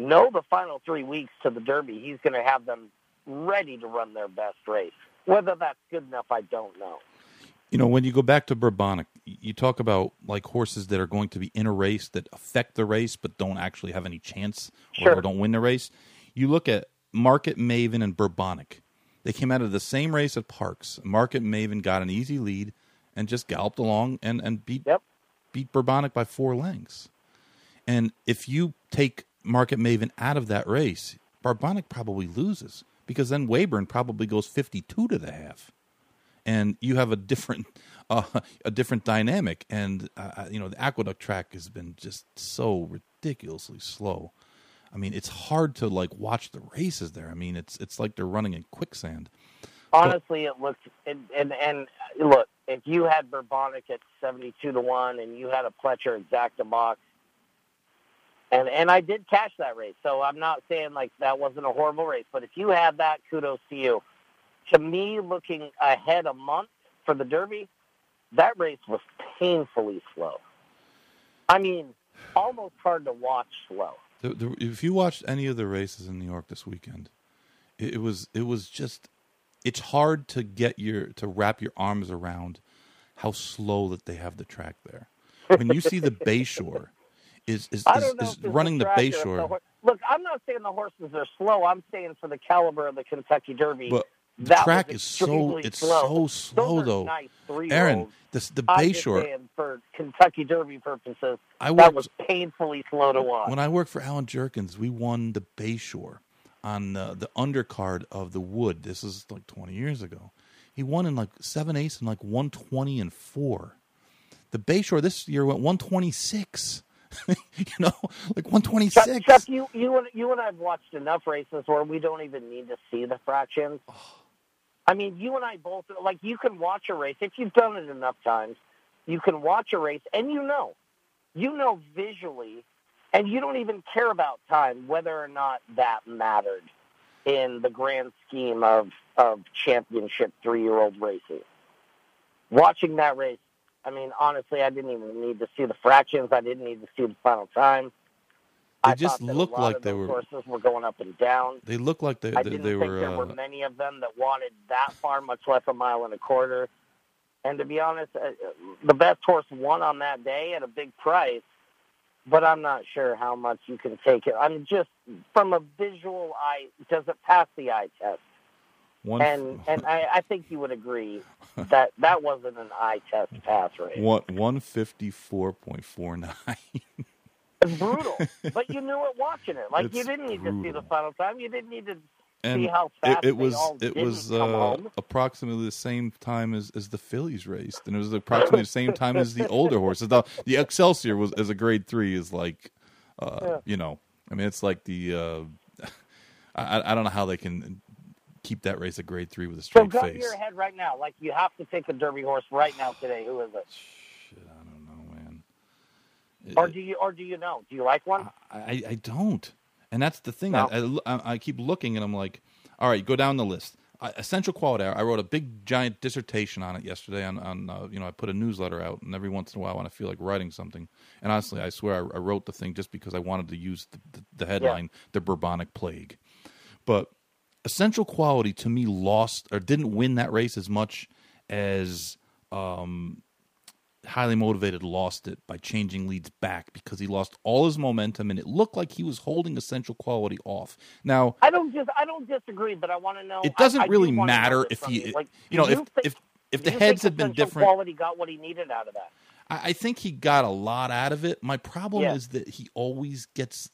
know the final three weeks to the Derby, he's going to have them ready to run their best race. Whether that's good enough, I don't know. You know, when you go back to Bourbonic, you talk about like horses that are going to be in a race that affect the race but don't actually have any chance or, sure. or don't win the race. You look at Market Maven and Bourbonic. They came out of the same race at Parks. Market Maven got an easy lead and just galloped along and, and beat yep. beat Bourbonic by four lengths. And if you take Market Maven out of that race, Bourbonic probably loses because then Weyburn probably goes 52 to the half. And you have a different uh, a different dynamic and uh, you know the aqueduct track has been just so ridiculously slow. I mean, it's hard to like watch the races there. I mean, it's it's like they're running in quicksand. Honestly, but, it looks and, and and look, if you had Bourbonic at 72 to 1 and you had a Pletcher exacta box and and I did catch that race, so I'm not saying like that wasn't a horrible race. But if you had that, kudos to you. To me, looking ahead a month for the Derby, that race was painfully slow. I mean, almost hard to watch slow. The, the, if you watched any of the races in New York this weekend, it, it was it was just it's hard to get your to wrap your arms around how slow that they have the track there. When you see the Bayshore is is, is, is running the Bayshore. The Look, I'm not saying the horses are slow. I'm saying for the caliber of the Kentucky Derby, but the that track is so it's slow. so slow though. Nice Aaron, this the Bayshore for Kentucky Derby purposes, I that was painfully slow to watch. When I worked for Allen Jerkens, we won the Bayshore on the, the undercard of the Wood. This is like 20 years ago. He won in like seven eighths and like 120 and four. The Bayshore this year went 126. you know, like 126. Chuck, Chuck, you, you, and, you and I have watched enough races where we don't even need to see the fractions. Oh. I mean, you and I both, like, you can watch a race. If you've done it enough times, you can watch a race and you know. You know visually, and you don't even care about time whether or not that mattered in the grand scheme of, of championship three year old racing. Watching that race, I mean, honestly, I didn't even need to see the fractions. I didn't need to see the final time. They I just looked like of they were- horses were going up and down. They looked like they I didn't they think were. there Uh, were many of them that wanted that far, much less a mile and a quarter. And to be honest, uh, the best horse won on that day at a big price, but I'm not sure how much you can take it. I'm just from a visual eye, does it pass the eye test? One And and I, I think you would agree that that wasn't an eye test pass rate. one one fifty four point four nine. It's brutal, but you knew it watching it. Like you didn't need to see the final time. You didn't need to And see how it, fast it they was all it didn't was uh, approximately the same time as, as the Phillies raced, and it was approximately the same time as the older horses. The, the Excelsior was as a grade three is like, uh, Yeah. you know, I mean it's like the uh, I I don't know how they can keep that race a grade three with a So straight to face. your head right now. Like you have to pick a Derby horse right now today. Who is it? Shit, I don't know, man. Or do you or do you know? Do you like one? I, I don't. And that's the thing. No. I, I, I keep looking and I'm like, all right, go down the list. I, Essential Quality. I wrote a big giant dissertation on it yesterday. On, on uh, you know, I put a newsletter out, and every once in a while, when I feel like writing something, and honestly, I swear I, I wrote the thing just because I wanted to use the, the, the headline, "The Bourbonic Plague." But Essential Quality to me lost or didn't win that race as much as um, highly motivated lost it by changing leads back because he lost all his momentum and it looked like he was holding essential quality off. Now, I don't just I don't disagree, but I want to know. it doesn't I, I really matter if he you. like, you know do if think, if if the heads had been different Quality got what he needed out of that. I, I think he got a lot out of it. My problem Yeah. is that he always gets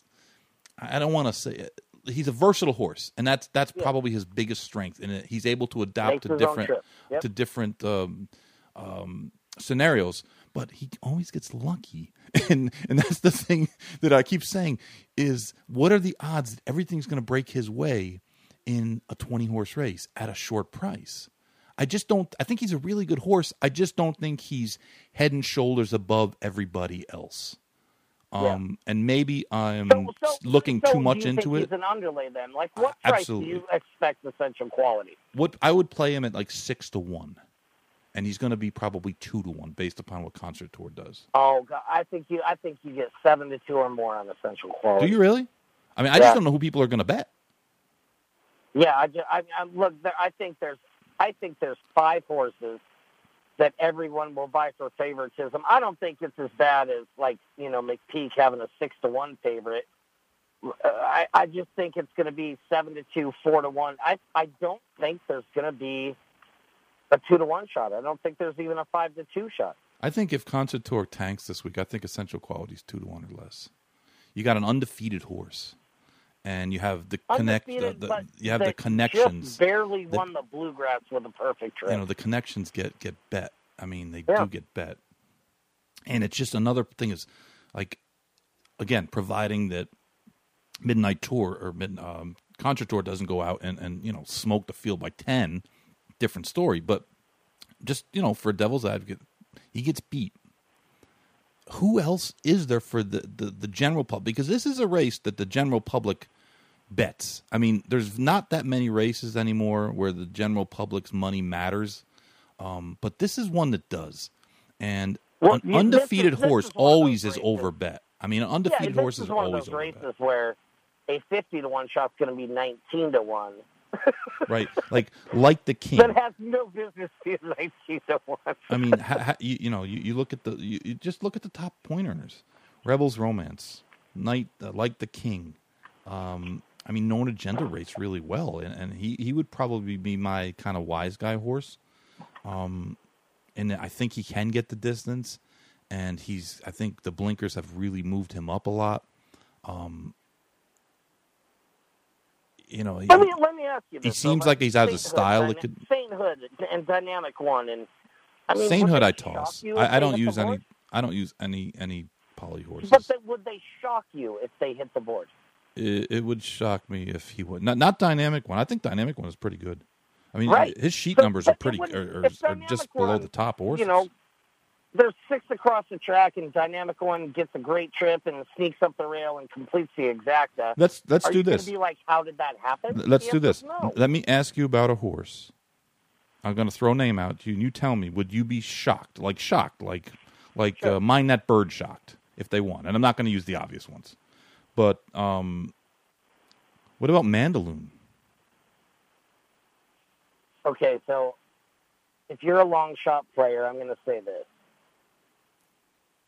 I don't want to say it. He's a versatile horse, and that's that's Yeah. probably his biggest strength. And he's able to adapt to different. Yep. to different um, um, scenarios. But he always gets lucky, and and that's the thing that I keep saying is what are the odds that everything's going to break his way in a twenty horse race at a short price? I just don't. I think he's a really good horse. I just don't think he's head and shoulders above everybody else. Um, and maybe I'm So, so, looking so too much into it. He's an underlay then. Like what Uh, price absolutely. do you expect Essential Quality? What I would play him at like six to one, and he's going to be probably two to one based upon what Concert Tour does. Oh, God, I think you I think you get seven to two or more on Essential Quality. Do you really? I mean, I Yeah. just don't know who people are going to bet. Yeah, I, just, I, I look. There, I think there's, I think there's five horses that everyone will buy for favoritism. I don't think it's as bad as like you know McPeek having a six to one favorite. I, I just think it's going to be seven to two, four to one. I, I don't think there's going to be a two to one shot. I don't think there's even a five to two shot. I think if Concert Tour tanks this week, I think Essential Quality is two to one or less. You got an undefeated horse, and you have the connect. The, the, you have the connections. Barely won the bluegrass with a perfect trip. you know the connections get get bet i mean they Yeah. do get bet and it's just another thing is like again providing that midnight tour or mid um concert tour doesn't go out and and you know smoke the field by 10 different story but just you know for devil's advocate he gets beat who else is there for the, the, the general public? Because this is a race that the general public bets. I mean, there's not that many races anymore where the general public's money matters, um, but this is one that does. And Well, an you- this undefeated is- this horse is always is over bet. I mean, an undefeated this horse is is one of always those over races where a fifty to one shot's going to be nineteen to one. Right? Like, like the king. That has no business being nineteen to one. I mean, ha, ha, you, you know, you, you look at the, you, you just look at the top point earners: Rebels Romance, Knight, uh, like the King. Um, I mean, known agenda rates really well, and, and he he would probably be my kind of wise guy horse. Um, and I think he can get the distance, and he's. I think the blinkers have really moved him up a lot. Um, you know, he- Let me let me ask you He this. seems like he's out of style Dyna- could- Sainthood and Dynamic One, and I mean, Sainthood I toss. I, I don't use any. I don't use any any poly horses. But they, would they shock you if they hit the board? It, it would shock me if he would not not dynamic one. I think dynamic one is pretty good. I mean, Right. his sheet But- numbers are pretty wouldn't- are, are, are just below the top horses. You know, there's six across the track, and Dynamic One gets a great trip and sneaks up the rail and completes the exacta. let's let's Are do this. Be like, how did that happen? Let's The do this. No. Let me ask you about a horse I'm going to throw a name out to you, and you tell me: Would you be shocked, like shocked, like like Sure. uh, Mine That Bird shocked if they won? And I'm not going to use the obvious ones, but um, what about Mandaloun? Okay, so if you're a long shot player, I'm going to say this.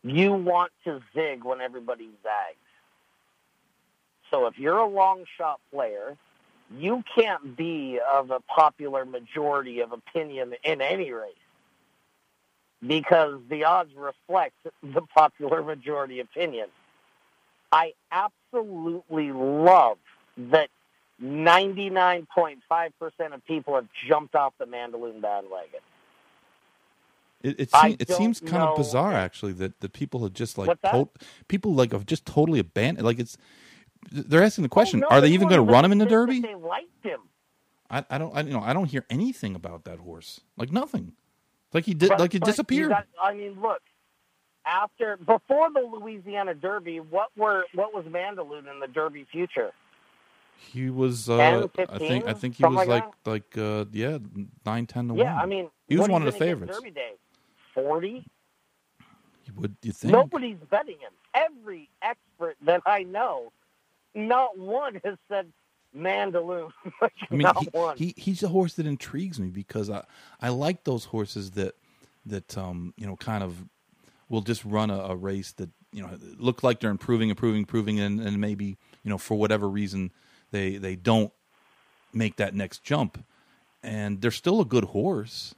You want to zig when everybody zags. So if you're a long shot player, you can't be of a popular majority of opinion in any race because the odds reflect the popular majority opinion. I absolutely love that 99.5% of people have jumped off the Mandaloun bandwagon. It it, seem, it seems kind of bizarre, actually, that the people have just like tot- people like have just totally abandoned. Like it's they're asking the oh, question: Oh, no, Are they even going to run him in the Derby? They liked him. I, I don't I you know I don't hear anything about that horse. Like nothing. Like he did. But- like he disappeared. got- I mean, look. After before the Louisiana Derby, what were what was Mandaloun in the Derby future? He was. Uh, 10, I think. I think he was like like like uh, yeah nine ten to Yeah, one. I mean, he was one of the favorites. Derby Day, forty. You would you think? Nobody's betting him. Every expert that I know, not one has said Mandaloun. Like, I mean, he, he he's a horse that intrigues me because I I like those horses that that um you know kind of will just run a, a race that you know look like they're improving, improving, improving, and, and maybe you know for whatever reason they they don't make that next jump, and they're still a good horse,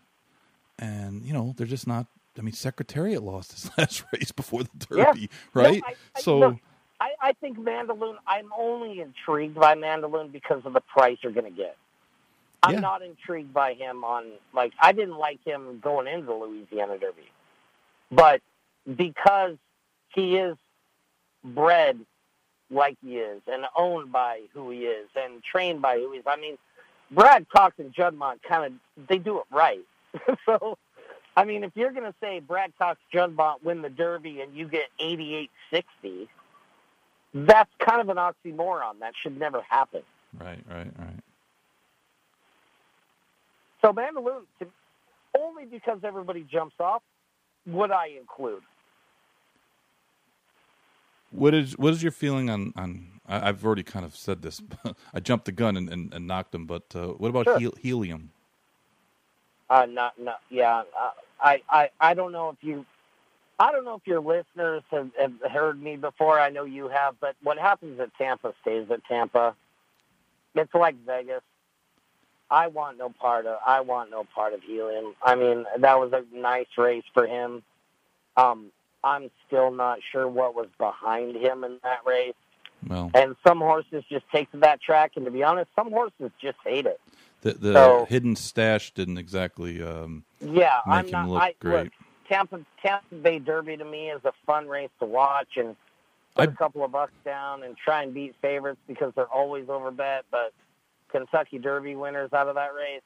and you know they're just not. I mean, Secretariat lost his last race before the Yeah. Derby, right? No, I- I- so look, I, I think Mandaloun. I'm only intrigued by Mandaloun because of the price you're going to get. I'm Yeah. not intrigued by him on like I didn't like him going into the Louisiana Derby, but because he is bred like he is and owned by who he is and trained by who he is. I mean, Brad Cox and Juddmont kind of they do it right. so, I mean, if you're going to say Brad Cox, Juddmont win the Derby and you get 88-60, that's kind of an oxymoron. That should never happen. right, right, right. So Mandaloun, only because everybody jumps off, would I include. What is what is your feeling on on? I, I've already kind of said this. I jumped the gun and, and, and knocked him. But uh, what about Sure. hel- helium? Uh, not, not, yeah. Uh, I, I, I don't know if you, I don't know if your listeners have, have heard me before. I know you have, but what happens at Tampa stays at Tampa. It's like Vegas. I want no part of. I want no part of Helium. I mean, that was a nice race for him. Um, I'm still not sure what was behind him in that race. Well, And some horses just take to that track, and to be honest, some horses just hate it. the the so- hidden stash didn't exactly um, Yeah, make I'm him not. look I, great. Look, Tampa Tampa Bay Derby to me is a fun race to watch and put I- a couple of bucks down and try and beat favorites because they're always overbet. But Kentucky Derby winners out of that race.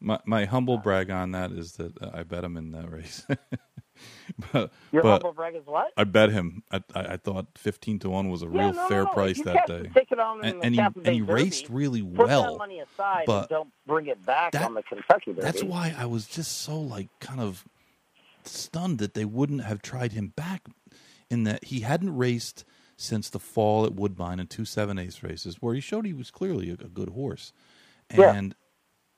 my my humble brag on that is that uh, I bet him in that race. but Your but humble brag is what? I bet him. I, I I thought fifteen to one was a Yeah, real no, fair no, price you that day, the ticket on in and, and he and he raced really well. Put that well. money aside but and don't bring it back that- on the Kentucky Derby. That's why I was just so like kind of stunned that they wouldn't have tried him back in that he hadn't raced since the fall at Woodbine in two seven ace races where he showed he was clearly a, a good horse. And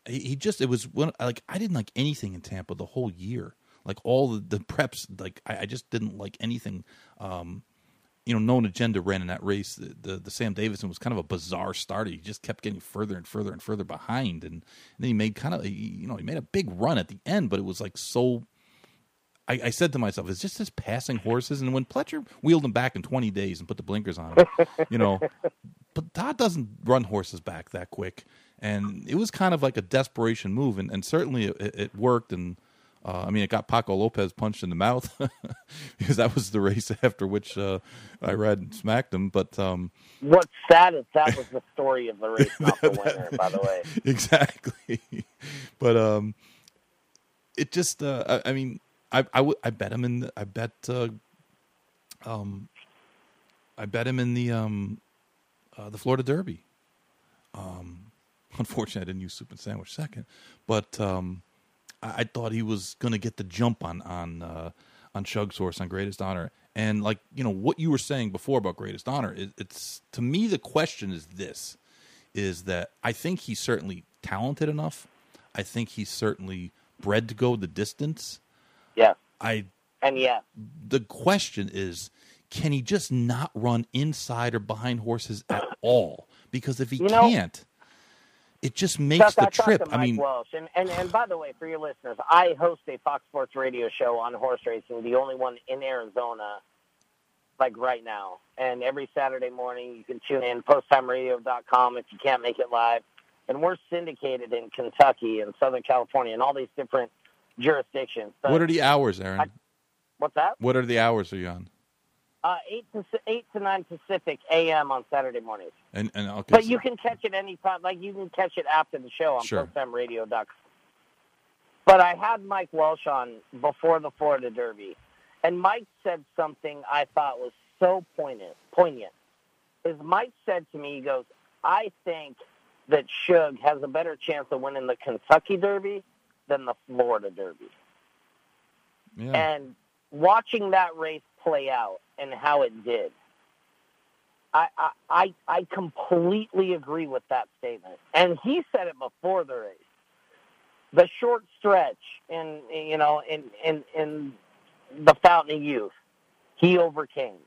he, he just it was one like I didn't like anything in Tampa the whole year. Like all the, the preps, like I, I just didn't like anything. Um, you know, known agenda ran in that race. The, the the Sam Davison was kind of a bizarre starter. He just kept getting further and further and further behind, and, and then he made kind of you know he made a big run at the end, but it was like so. I, I said to myself, "Is just this passing horses?" And when Pletcher wheeled him back in twenty days and put the blinkers on, him, you know, but Todd doesn't run horses back that quick, and it was kind of like a desperation move, and, and certainly it, it worked. And uh, I mean, it got Paco Lopez punched in the mouth because that was the race after which uh, Irad smacked him. But um, What's sad is that was the story of the race, not the winner. By the way, exactly, but um, it just uh, I, I mean, I I, w- I bet him in. The, I bet uh, um, I bet him in the um, uh, the Florida Derby. Um, unfortunately, I didn't use soup and sandwich second, but um, I, I thought he was going to get the jump on on uh, on Shug's horse on Greatest Honor. And like you know what you were saying before about Greatest Honor, it, it's to me the question is this: is that I think he's certainly talented enough. I think he's certainly bred to go the distance. Yeah. I And yeah, the question is can he just not run inside or behind horses at all? Because if he You know- can't, it just makes Chuck, the I trip. to I mean, Welsch, and, and and by the way, for your listeners, I host a Fox Sports radio show on horse racing, the only one in Arizona, like right now. And every Saturday morning, you can tune in posttimeradio.com if you can't make it live. And we're syndicated in Kentucky and Southern California and all these different jurisdictions. What are the hours, Aaron? I- what's that? what are the hours are you on? Uh, eight to eight to nine Pacific a.m. on Saturday mornings. And and okay, But so- you can catch it anytime. Like you can catch it after the show on Sure. PostTimeRadio.com. But I had Mike Welsch on before the Florida Derby, and Mike said something I thought was so poignant. Poignant. Is Mike said to me, he goes, "I think that Shug has a better chance of winning the Kentucky Derby than the Florida Derby." yeah. And watching that race play out and how it did, I, I I completely agree with that statement. And he said it before the race. The short stretch in you know in in in the Fountain of Youth, he overcame.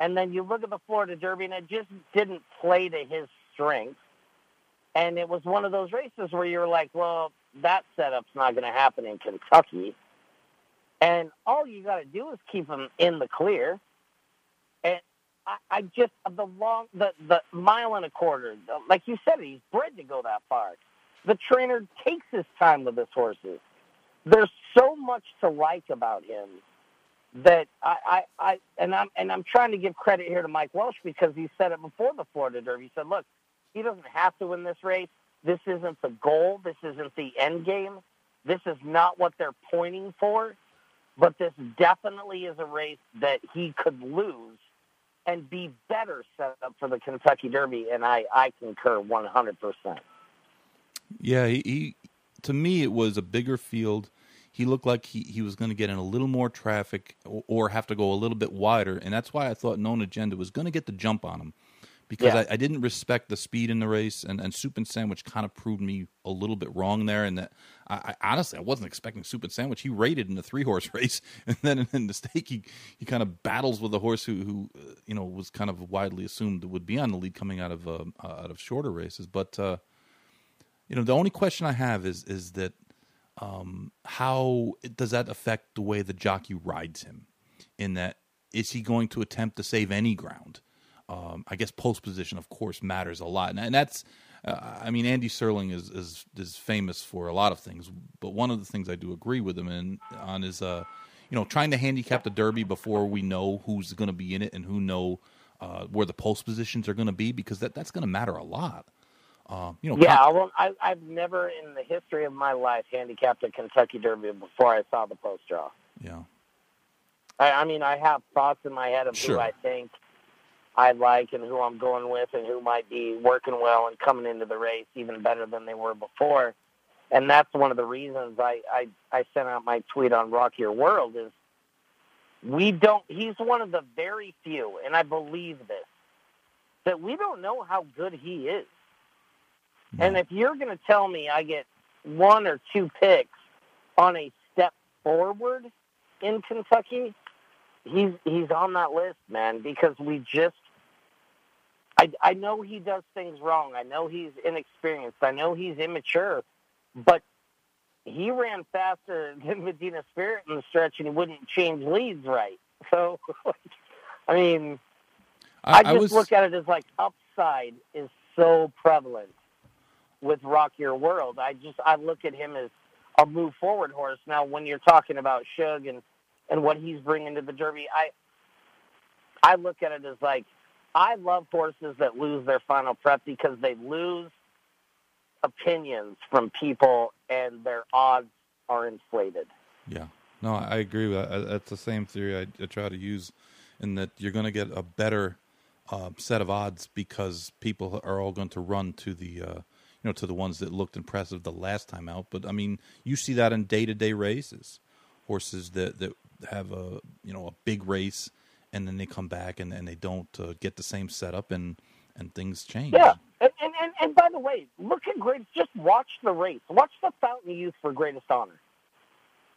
And then you look at the Florida Derby, and it just didn't play to his strength. And it was one of those races where you're like, well, that setup's not going to happen in Kentucky. And all you got to do is keep him in the clear. I just the long the the mile and a quarter, like you said, he's bred to go that far. The trainer takes his time with his horses. There's so much to like about him that I, I, I and I'm and I'm trying to give credit here to Mike Welsch because he said it before the Florida Derby. He said, "Look, he doesn't have to win this race. This isn't the goal. This isn't the end game. This is not what they're pointing for." but this definitely is a race that he could lose and be better set up for the Kentucky Derby, and I, I concur 100%. Yeah, he, he to me it was a bigger field. He looked like he, he was going to get in a little more traffic or, or have to go a little bit wider, and that's why I thought Known Agenda was going to get the jump on him because Yeah. I, I didn't respect the speed in the race, and, and Soup and Sandwich kind of proved me a little bit wrong there. And that I, I honestly I wasn't expecting Soup and Sandwich. He rated in the three horse race, and then in the stake he, he kind of battles with a horse who who uh, you know was kind of widely assumed would be on the lead coming out of uh, uh, out of shorter races, but. Uh, you know, the only question I have is is that um, how does that affect the way the jockey rides him? In that, is he going to attempt to save any ground? Um, I guess post position, of course, matters a lot, and, and that's. Uh, I mean, Andy Serling is, is is famous for a lot of things, but one of the things I do agree with him in, on is, uh, you know, trying to handicap the Derby before we know who's going to be in it and who know uh, where the post positions are going to be, because that that's going to matter a lot. Uh, you know, Yeah, con- I, I've never in the history of my life handicapped a Kentucky Derby before I saw the post draw. yeah. I, I mean, I have thoughts in my head of Sure. who I think I like and who I'm going with and who might be working well and coming into the race even better than they were before. And that's one of the reasons I, I, I sent out my tweet on Rock Your World is we don't, he's one of the very few, and I believe this, that we don't know how good he is. And if you're going to tell me I get one or two picks on a step forward in Kentucky, he's he's on that list, man, because we just I I know he does things wrong. I know he's inexperienced. I know he's immature, but he ran faster than Medina Spirit in the stretch and he wouldn't change leads right. So I mean, I, I, just I was look at it as like upside is so prevalent with Rock Your World. I just I look at him as a move forward horse. Now, when you're talking about Shug and and what he's bringing to the Derby, I I look at it as like I love horses that lose their final prep because they lose opinions from people and their odds are inflated. Yeah, no, I agree with that. That's the same theory I, I try to use, in that you're going to get a better uh, set of odds because people are all going to run to the, uh, you know, to the ones that looked impressive the last time out. But I mean, you see that in day to day races, horses that that have a you know a big race and then they come back and, and they don't uh, get the same setup and and things change. Yeah, and, and and and by the way, look at great. Just watch the race. Watch the Fountain Youth for Greatest Honor.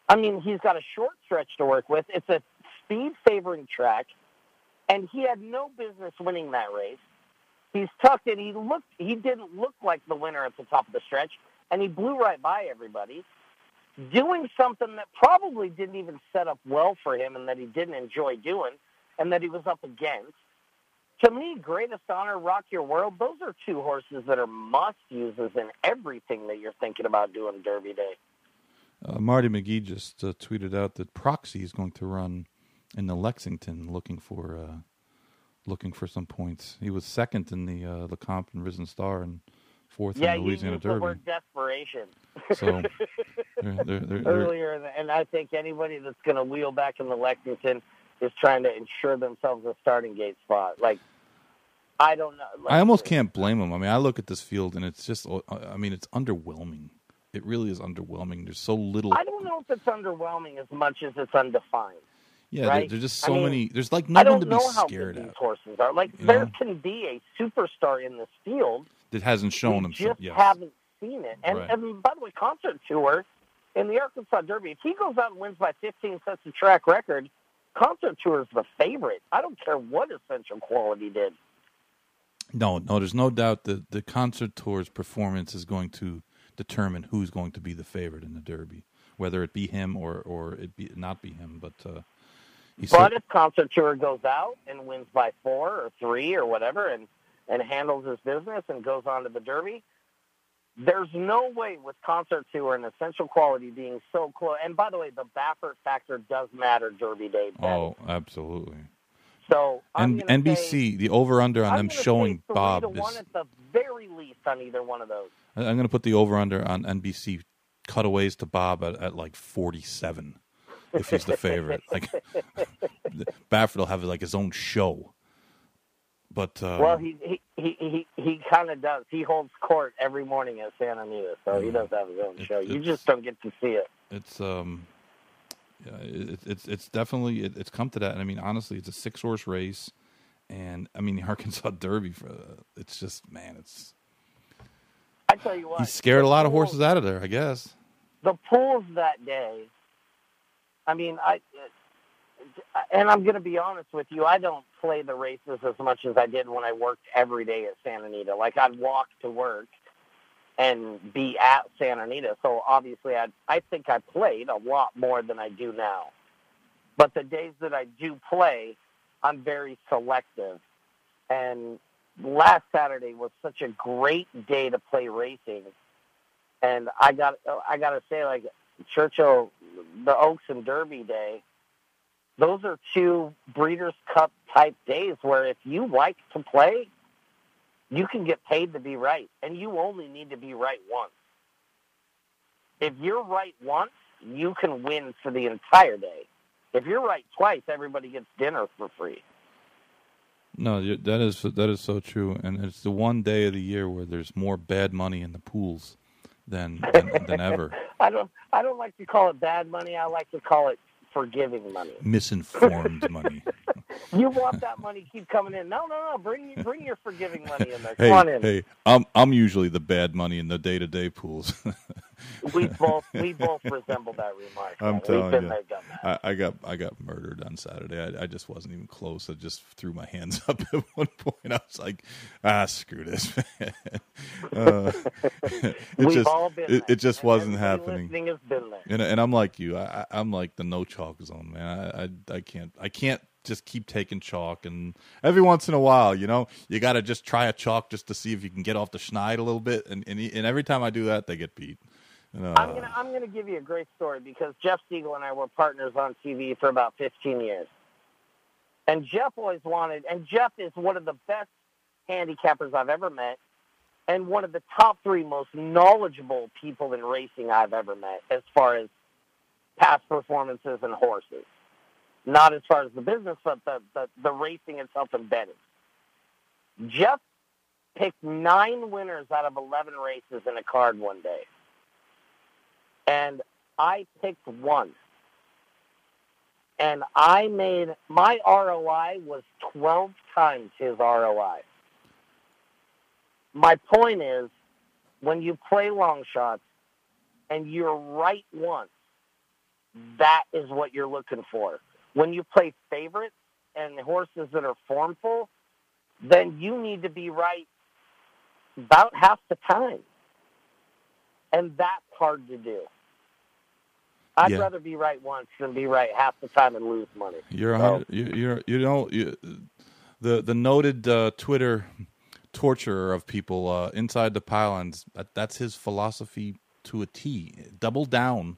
I mean, he's got a short stretch to work with. It's a speed favoring track, and he had no business winning that race. He's tucked in. He looked. He didn't look like the winner at the top of the stretch, and he blew right by everybody, doing something that probably didn't even set up well for him, and that he didn't enjoy doing, and that he was up against. To me, Greatest Honor, Rock Your World, those are two horses that are must uses in everything that you're thinking about doing Derby Day. Uh, Marty McGee just uh, tweeted out that Proxy is going to run in the Lexington, looking for uh, looking for some points. He was second in the uh, the comp and Risen Star and fourth yeah, in the Louisiana Derby. the word desperation. So they're, they're, they're, earlier, and I think anybody that's going to wheel back in the Lexington is trying to ensure themselves a starting gate spot. Like, I don't know. Like, I almost can't blame them. I mean, I look at this field and it's just, uh, I mean, it's underwhelming. It really is underwhelming. There's so little. I don't know if it's underwhelming as much as it's undefined. Yeah, right? there's just so I mean, many. There's like I no one don't to be scared these of horses are. Like, You there know? can be a superstar in this field. that hasn't shown himself. just Yes. haven't seen it. And, Right. and by the way, Concert Tour in the Arkansas Derby, if he goes out and wins by 15 sets of track record, Concert Tour is the favorite. I don't care what Essential Quality did. No, no, there's no doubt that the concert tour's performance is going to determine who's going to be the favorite in the Derby, whether it be him or or it be not be him. But uh, But said, if Concert Tour goes out and wins by four or three or whatever and, and handles his business and goes on to the Derby, there's no way with Concert Tour and Essential Quality being so close. And by the way, the Baffert factor does matter Derby Day. "Oh, absolutely." so I'm And NBC, say- the over under on I'm them showing Bob is. one at the very least on either one of those. I'm going to put the over under on NBC cutaways to Bob at, at like 47 if he's the favorite. like Baffert will have like his own show. But uh, well, he he he he, he kind of does. He holds court every morning at Santa Anita, so he does have his own It- show. You just don't get to see it. it's um yeah it, it's it's definitely it, it's come to that and i mean honestly it's a six horse race and i mean the arkansas derby for it's just man it's I tell you what, he scared a lot of horses out of there i guess The pools that day. I mean, I and I'm going to be honest with you. I don't play the races as much as I did when I worked every day at Santa Anita. Like I'd walk to work and be at Santa Anita. So obviously, I I think I played a lot more than I do now. But the days that I do play, I'm very selective. And last Saturday was such a great day to play racing. And I got I got to say, like Churchill, the Oaks and Derby day, those are two Breeders' Cup type days where if you like to play, you can get paid to be right, and you only need to be right once. If you're right once, you can win for the entire day. If you're right twice, everybody gets dinner for free. no that is that is so true and it's the one day of the year where there's more bad money in the pools than than, than ever I don't I don't like to call it bad money. I like to call it forgiving money. misinformed money You want that money keep coming in. No, no, no. Bring bring your forgiving money in there. Come hey on in. hey i'm i'm usually the bad money in the day-to-day pools We both we both resemble that remark. I'm man. telling We've been you. there. I, I got I got murdered on Saturday. I, I just wasn't even close. I just threw my hands up at one point. I was like, ah, screw this, man. Uh, it We've just all been it, it just And wasn't happening. Has been there. And and I'm like you. I, I'm like the no chalk zone, man. I, I I can't I can't just keep taking chalk. And every once in a while, you know, you got to just try a chalk just to see if you can get off the schneid a little bit. And and, and every time I do that, they get beat. I'm gonna I'm gonna give you a great story because Jeff Siegel and I were partners on TV for about 15 years, and Jeff always wanted. And Jeff is one of the best handicappers I've ever met, and one of the top three most knowledgeable people in racing I've ever met, as far as past performances and horses. Not as far as the business, but the the, the racing itself betting. Jeff picked nine winners out of 11 races in a card one day. And I picked one. And I made my ROI was 12 times his ROI. My point is when you play long shots and you're right once, that is what you're looking for. When you play favorites and horses that are formful, then you need to be right about half the time. And that's hard to do. I'd Yeah. rather be right once than be right half the time and lose money. You're So- you, you're you know you, the the noted uh, Twitter torturer of people uh, inside the pylons. That, that's his philosophy to a T. Double down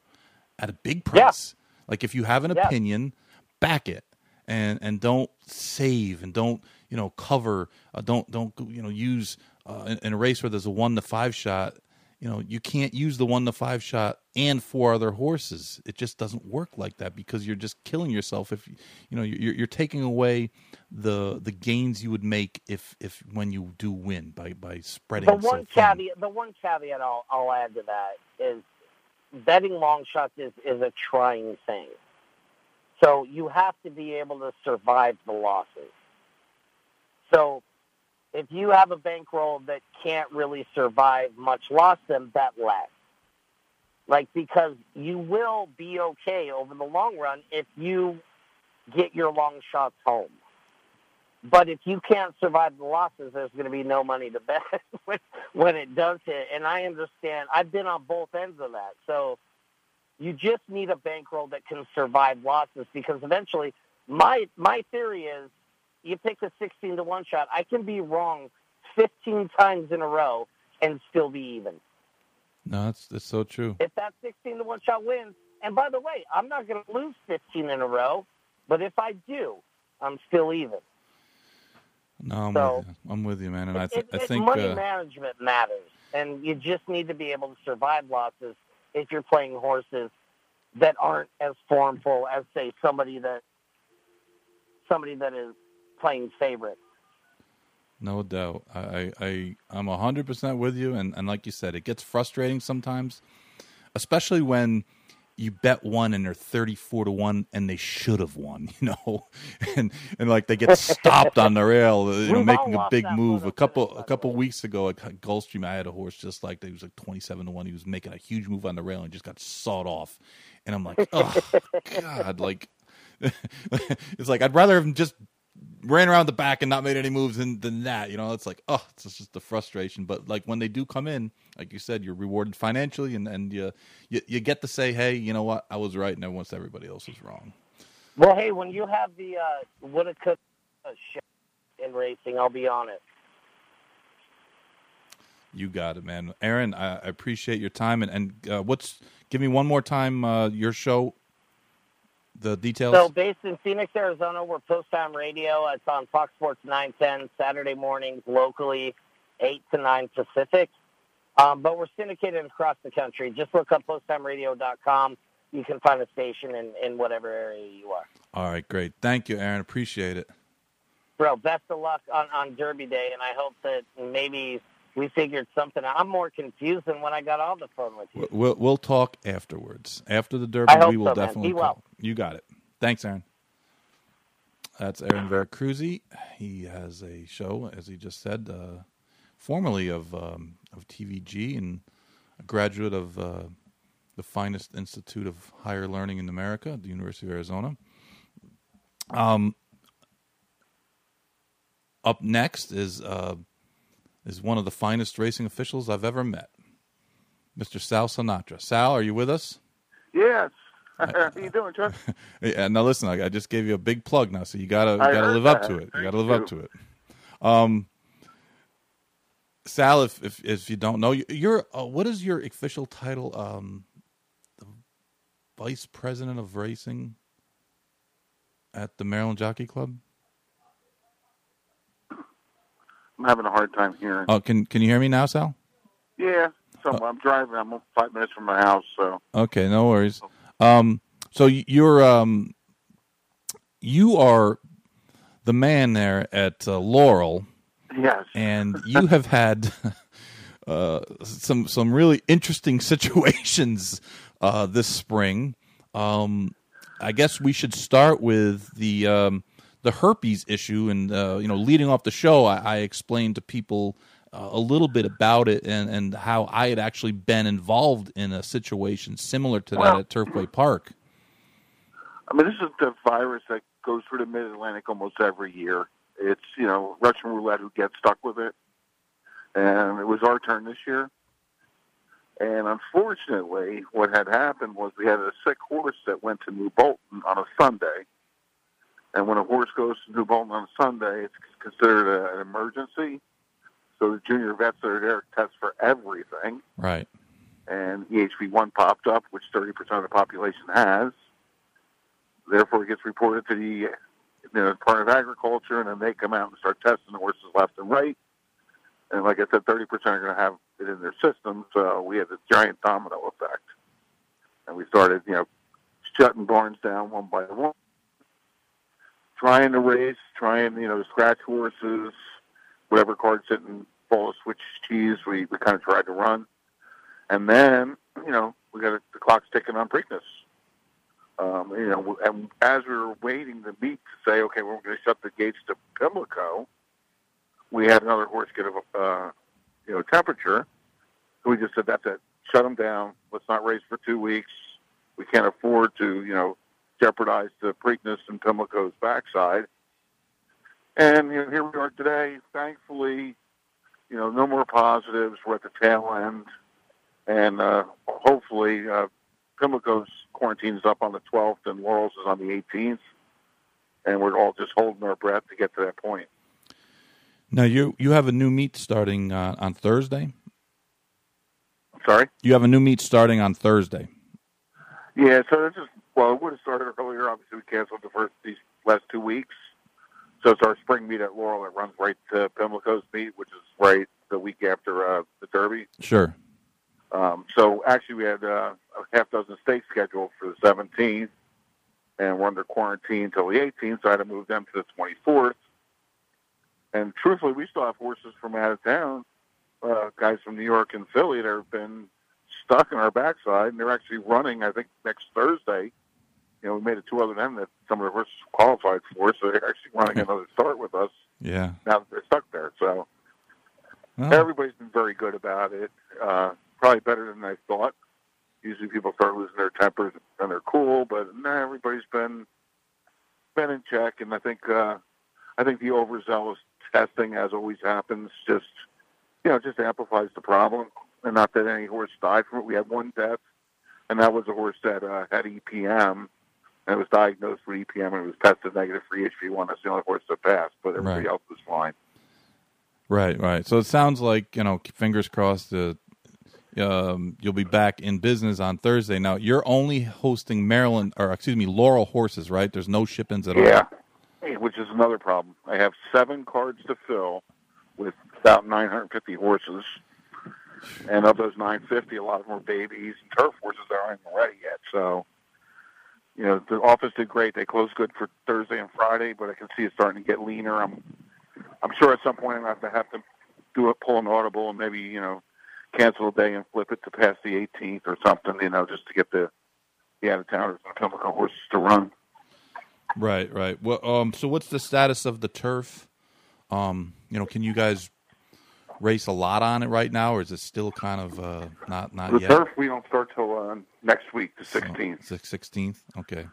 at a big price. Like if you have an Yeah. opinion, back it and and don't save and don't you know cover. Uh, don't don't you know use uh, in, in a race where there's a one to five shot. You know you can't use the one to five shot and four other horses. It just doesn't work like that because you're just killing yourself if you know you're you're taking away the the gains you would make if if when you do win by by spreading. The one thin. caveat, the one caveat I'll, I'll add to that is betting long shots is, is a trying thing. So you have to be able to survive the losses. So if you have a bankroll that can't really survive much loss, then bet less. Like because you will be okay over the long run if you get your long shots home. But if you can't survive the losses, there's going to be no money to bet when, when it does hit. And I understand. I've been on both ends of that. So you just need a bankroll that can survive losses because eventually, my my theory is, you pick a 16 to one shot. I can be wrong 15 times in a row and still be even. No, that's that's so true. If that 16 to one shot wins, and by the way, I'm not going to lose 15 in a row, but if I do, I'm still even. No, I'm, So- with, you. I'm with you, man. And I, th- it- I think money uh, management matters, and you just need to be able to survive losses if you're playing horses that aren't as formful as, say, somebody that somebody that is playing favorite. No doubt. I, I, I'm hundred percent with you and, and like you said, it gets frustrating sometimes. Especially when you bet one and they're thirty four to one and they should have won, you know? And and like they get stopped on the rail, you know, making a big move. A couple a couple weeks ago at Gulfstream I had a horse just like that. He was like twenty seven to one. He was making a huge move on the rail and just got sawed off. And I'm like, oh God, like it's like I'd rather have just ran around the back and not made any moves than, than that. You know, it's like, oh, it's just the frustration. But like when they do come in, like you said, you're rewarded financially and, and you, you you get to say, hey, you know what, I was right, and once everybody else was wrong. Well, hey, when you have the uh, could uh, in racing, I'll be on it. You got it, man. Aaron, I, I appreciate your time. And, and uh, what's give me one more time uh, your show, the details. So, based in Phoenix, Arizona, we're Post Time Radio. It's on Fox Sports 910 Saturday mornings locally, 8 to 9 Pacific. Um, but we're syndicated across the country. Just look up posttimeradio.com. You can find a station in, in whatever area you are. All right, great. Thank you, Aaron. Appreciate it. Bro, best of luck on, on Derby Day, and I hope that maybe we figured something out. I'm more confused than when I got on the phone with you. We- We'll, we'll talk afterwards. After the Derby, we will so, definitely well. You got it. Thanks, Aaron. That's Aaron Vercruysse. He has a show, as he just said, uh, formerly of um, of TVG and a graduate of uh, the finest institute of higher learning in America, the University of Arizona. Um, up next is uh, is one of the finest racing officials I've ever met, Mr. Sal Sinatra. Sal, are you with us? Yes. How you doing, Chuck? Yeah, now listen, I, I just gave you a big plug now, so you gotta you gotta live up to it. You gotta live up to it. Um, Sal, if if if you don't know, you- you're uh, what is your official title? Um, the vice president of racing at the Maryland Jockey Club. I'm having a hard time hearing. Oh, can can you hear me now, Sal? yeah, so I'm driving. I'm five minutes from my house, so Okay, no worries. Um, so you're um, you are the man there at uh, Laurel Yes. and you have had uh, some some really interesting situations uh, this spring. Um, I guess we should start with the um, the herpes issue, and uh, you know, leading off the show, I, I explained to people uh, a little bit about it and and how I had actually been involved in a situation similar to that at Turfway Park. I mean, this is the virus that goes through the Mid Atlantic almost every year. It's you know Russian roulette who gets stuck with it, and it was our turn this year. And unfortunately, what had happened was we had a sick horse that went to New Bolton on a Sunday. And when a horse goes to New Bolton on Sunday, it's considered a, an emergency. So the junior vets that are there test for everything Right. and E EHV1 popped up, which 30% of the population has. Therefore, it gets reported to the you know, Department of Agriculture, and then they come out and start testing the horses left and right. And like I said, 30% are going to have it in their system, so we had a giant domino effect. And we started, you know, shutting barns down one by one, trying to race, trying, you know, scratch horses, whatever cards didn't fall a switch cheese, we, we kind of tried to run. And then, you know, we got the clock's ticking on Preakness. Um, you know, and as we were waiting to meet to say, okay, we're going to shut the gates to Pimlico, we had another horse get a, uh, you know, temperature. So we just said, that's it. Shut them down. Let's not race for two weeks. We can't afford to, you know, jeopardize the Preakness and Pimlico's backside. And you know, here we are today. Thankfully, you know, no more positives. We're at the tail end, and uh, hopefully, uh, Pimlico's quarantine is up on the 12th, and Laurel's is on the 18th, and we're all just holding our breath to get to that point. Now you you have a new meet starting uh, on Thursday. Sorry. You have a new meet starting on Thursday. Yeah, so this is well, it would have started earlier. Obviously, we canceled the first these last two weeks. So it's our spring meet at Laurel that runs right to Pimlico's meet, which is right the week after uh, the Derby. Sure. Um, so actually, we had uh, a half dozen stakes scheduled for the 17th, and we're under quarantine until the 18th. So I had to move them to the 24th. And truthfully, we still have horses from out of town, uh, guys from New York and Philly that have been stuck in our backside, and they're actually running. I think next Thursday. You know, we made it two other than that some of the horses qualified for, so they're actually running another start with us Yeah. now that they're stuck there. So Well, everybody's been very good about it. Uh, probably better than I thought. Usually people start losing their tempers and they're cool, but nah, everybody's been been in check. And I think uh, I think the overzealous testing, as always happens, just you know just amplifies the problem. And not that any horse died from it. We had one death, and that was a horse that uh, had EPM. And it was diagnosed with EPM and it was tested negative for EHV1. That's the only horse that passed, but everybody Right. else was fine. Right, right. So it sounds like you know, fingers crossed. Uh, um, you'll be back in business on Thursday. Now you're only hosting Maryland, or excuse me, Laurel horses, right? There's no ship-ins at all. Yeah, which is another problem. I have seven cards to fill with about 950 horses, and of those 950, a lot of them are babies and turf horses that aren't even ready yet. So, you know, the office did great. They closed good for Thursday and Friday, but I can see it starting to get leaner. I'm, I'm sure at some point I'm going to have to do a pull an audible and maybe you know cancel a day and flip it to past the 18th or something. You know, just to get the the out of towners and Pimlico horses to run. Right, right. Well, um, so what's the status of the turf? Um, you know, can you guys race a lot on it right now, or is it still kind of uh, not not The yet? turf we don't start till uh, next week, the 16th. Sixteenth. Okay.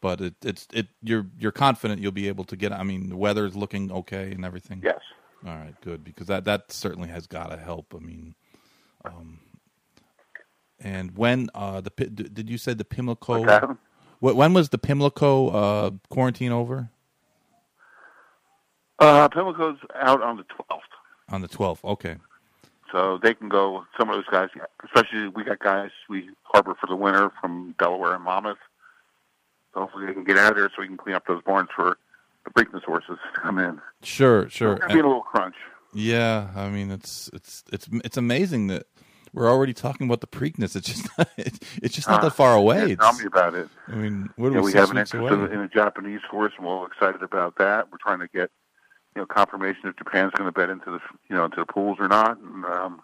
But it, it's it. You're you're confident you'll be able to get. I mean, the weather's looking okay and everything. Yes. All right, good because that that certainly has got to help. I mean, um, and when uh the did you say the Pimlico? Wh- when was the Pimlico uh quarantine over? Uh, Pimlico's out on the 12th, On the twelfth. Okay. so they can go. Some of those guys, especially we got guys we harbor for the winter from Delaware and Monmouth. So hopefully they can get out of there so we can clean up those barns for the Preakness horses to come in. Sure, sure. It's gonna be a little crunch. Yeah, I mean it's it's it's it's amazing that we're already talking about the Preakness. It's just it's, it's just not that far uh, away. Yeah, tell me about it. I mean, what are Yeah, we, we have an interest in, in a Japanese horse, and we're all excited about that. We're trying to get, you know confirmation if Japan's going to bet into the you know into the pools or not. And, um,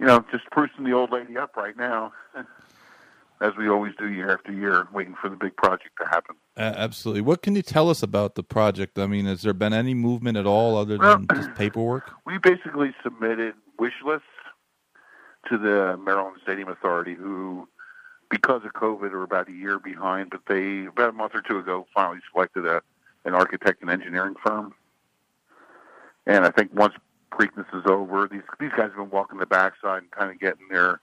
you know, just sprucing the old lady up right now, as we always do year after year, waiting for the big project to happen. Uh, absolutely. What can you tell us about the project? I mean, has there been any movement at all other than well, just paperwork? We basically submitted wish lists to the Maryland Stadium Authority, who, because of COVID, are about a year behind. But they about a month or two ago finally selected a an architect and engineering firm. And I think once Preakness is over, these these guys have been walking the backside and kind of getting their,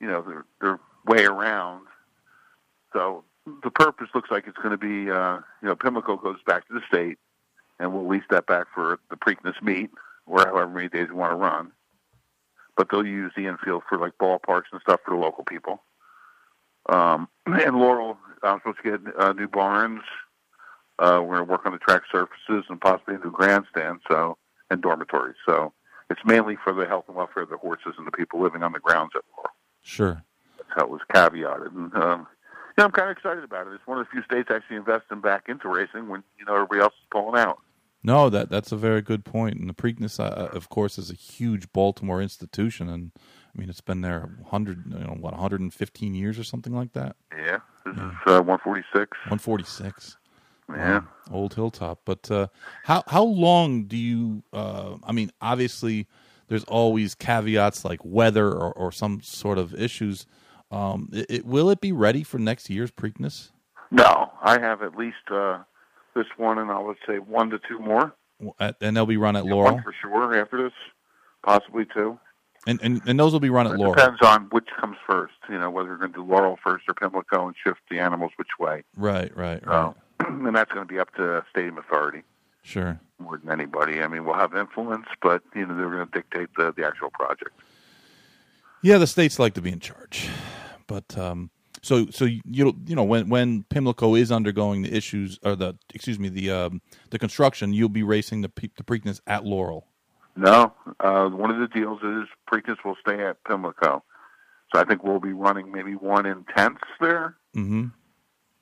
you know, their their way around. So the purpose looks like it's going to be, uh, you know, Pimlico goes back to the state, and we'll lease that back for the Preakness meet, or however many days we want to run. But they'll use the infield for like ballparks and stuff for the local people. Um, and Laurel, I'm supposed to get uh, new barns. Uh, we're going to work on the track surfaces and possibly a new grandstand. So and dormitories. So it's mainly for the health and welfare of the horses and the people living on the grounds at Laurel. Sure. That's how it was caveated. And um, yeah, I'm kind of excited about it. It's one of the few states actually investing back into racing when you know everybody else is pulling out. No, that that's a very good point. And the Preakness, uh, of course, is a huge Baltimore institution, and I mean it's been there 100, you know, what 115 years or something like that. Yeah, this yeah. is uh, 146. 146. Yeah, wow. old hilltop. But uh, how how long do you? Uh, I mean, obviously, there's always caveats like weather or, or some sort of issues. Um, it, it, will it be ready for next year's Preakness? No, I have at least uh, this one, and I would say one to two more. At, and they'll be run at yeah, Laurel for sure. After this, possibly two. And and, and those will be run at it Laurel. Depends on which comes first. You know, whether you're going to do Laurel first or Pimlico and shift the animals which way. Right, right, right. and that's going to be up to Stadium Authority. Sure. More than anybody. I mean, we'll have influence, but you know they're going to dictate the the actual project. Yeah, the states like to be in charge, but um, so so you you know when when Pimlico is undergoing the issues or the excuse me the um, the construction, you'll be racing the the Preakness at Laurel. No, uh, one of the deals is Preakness will stay at Pimlico, so I think we'll be running maybe one in tenths there. Mm-hmm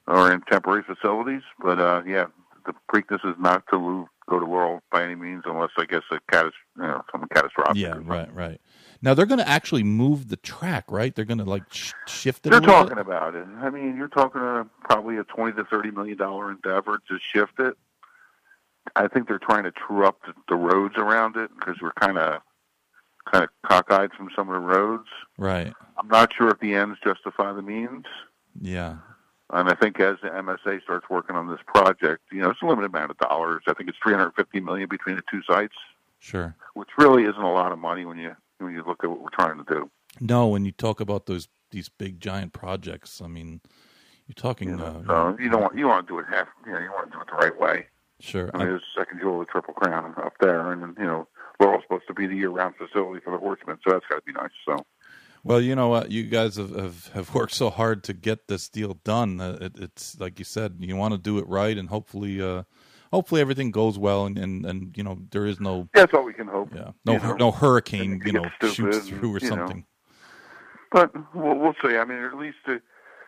or in temporary facilities. But uh, yeah, the Preakness is not to lose, go to Laurel by any means, unless I guess a catas- you know, something catastrophic. Yeah, right, right. Now they're going to actually move the track, right? They're going to like sh- shift it. They're talking bit? about it. I mean, you're talking a, probably a twenty to thirty million dollar endeavor to shift it. I think they're trying to true up the, the roads around it because we're kind of kind of cockeyed from some of the roads. Right. I'm not sure if the ends justify the means. Yeah, and I think as the MSA starts working on this project, you know, it's a limited amount of dollars. I think it's 350 million between the two sites. Sure. Which really isn't a lot of money when you when you look at what we're trying to do. No, when you talk about those these big giant projects, I mean, you're talking. You, know, uh, so you don't want you want to do it half. You know, you want to do it the right way. Sure. I mean, there's second jewel of the Triple Crown up there, and you know, Laurel's supposed to be the year-round facility for the horsemen, so that's got to be nice. So. Well, you know what? You guys have, have, have worked so hard to get this deal done. It, it's like you said, you want to do it right, and hopefully, uh, hopefully everything goes well, and, and, and you know there is no. That's all we can hope. Yeah, no no hurricane, you know, shoots through or something. Know. But we'll, we'll see. I mean, at least uh,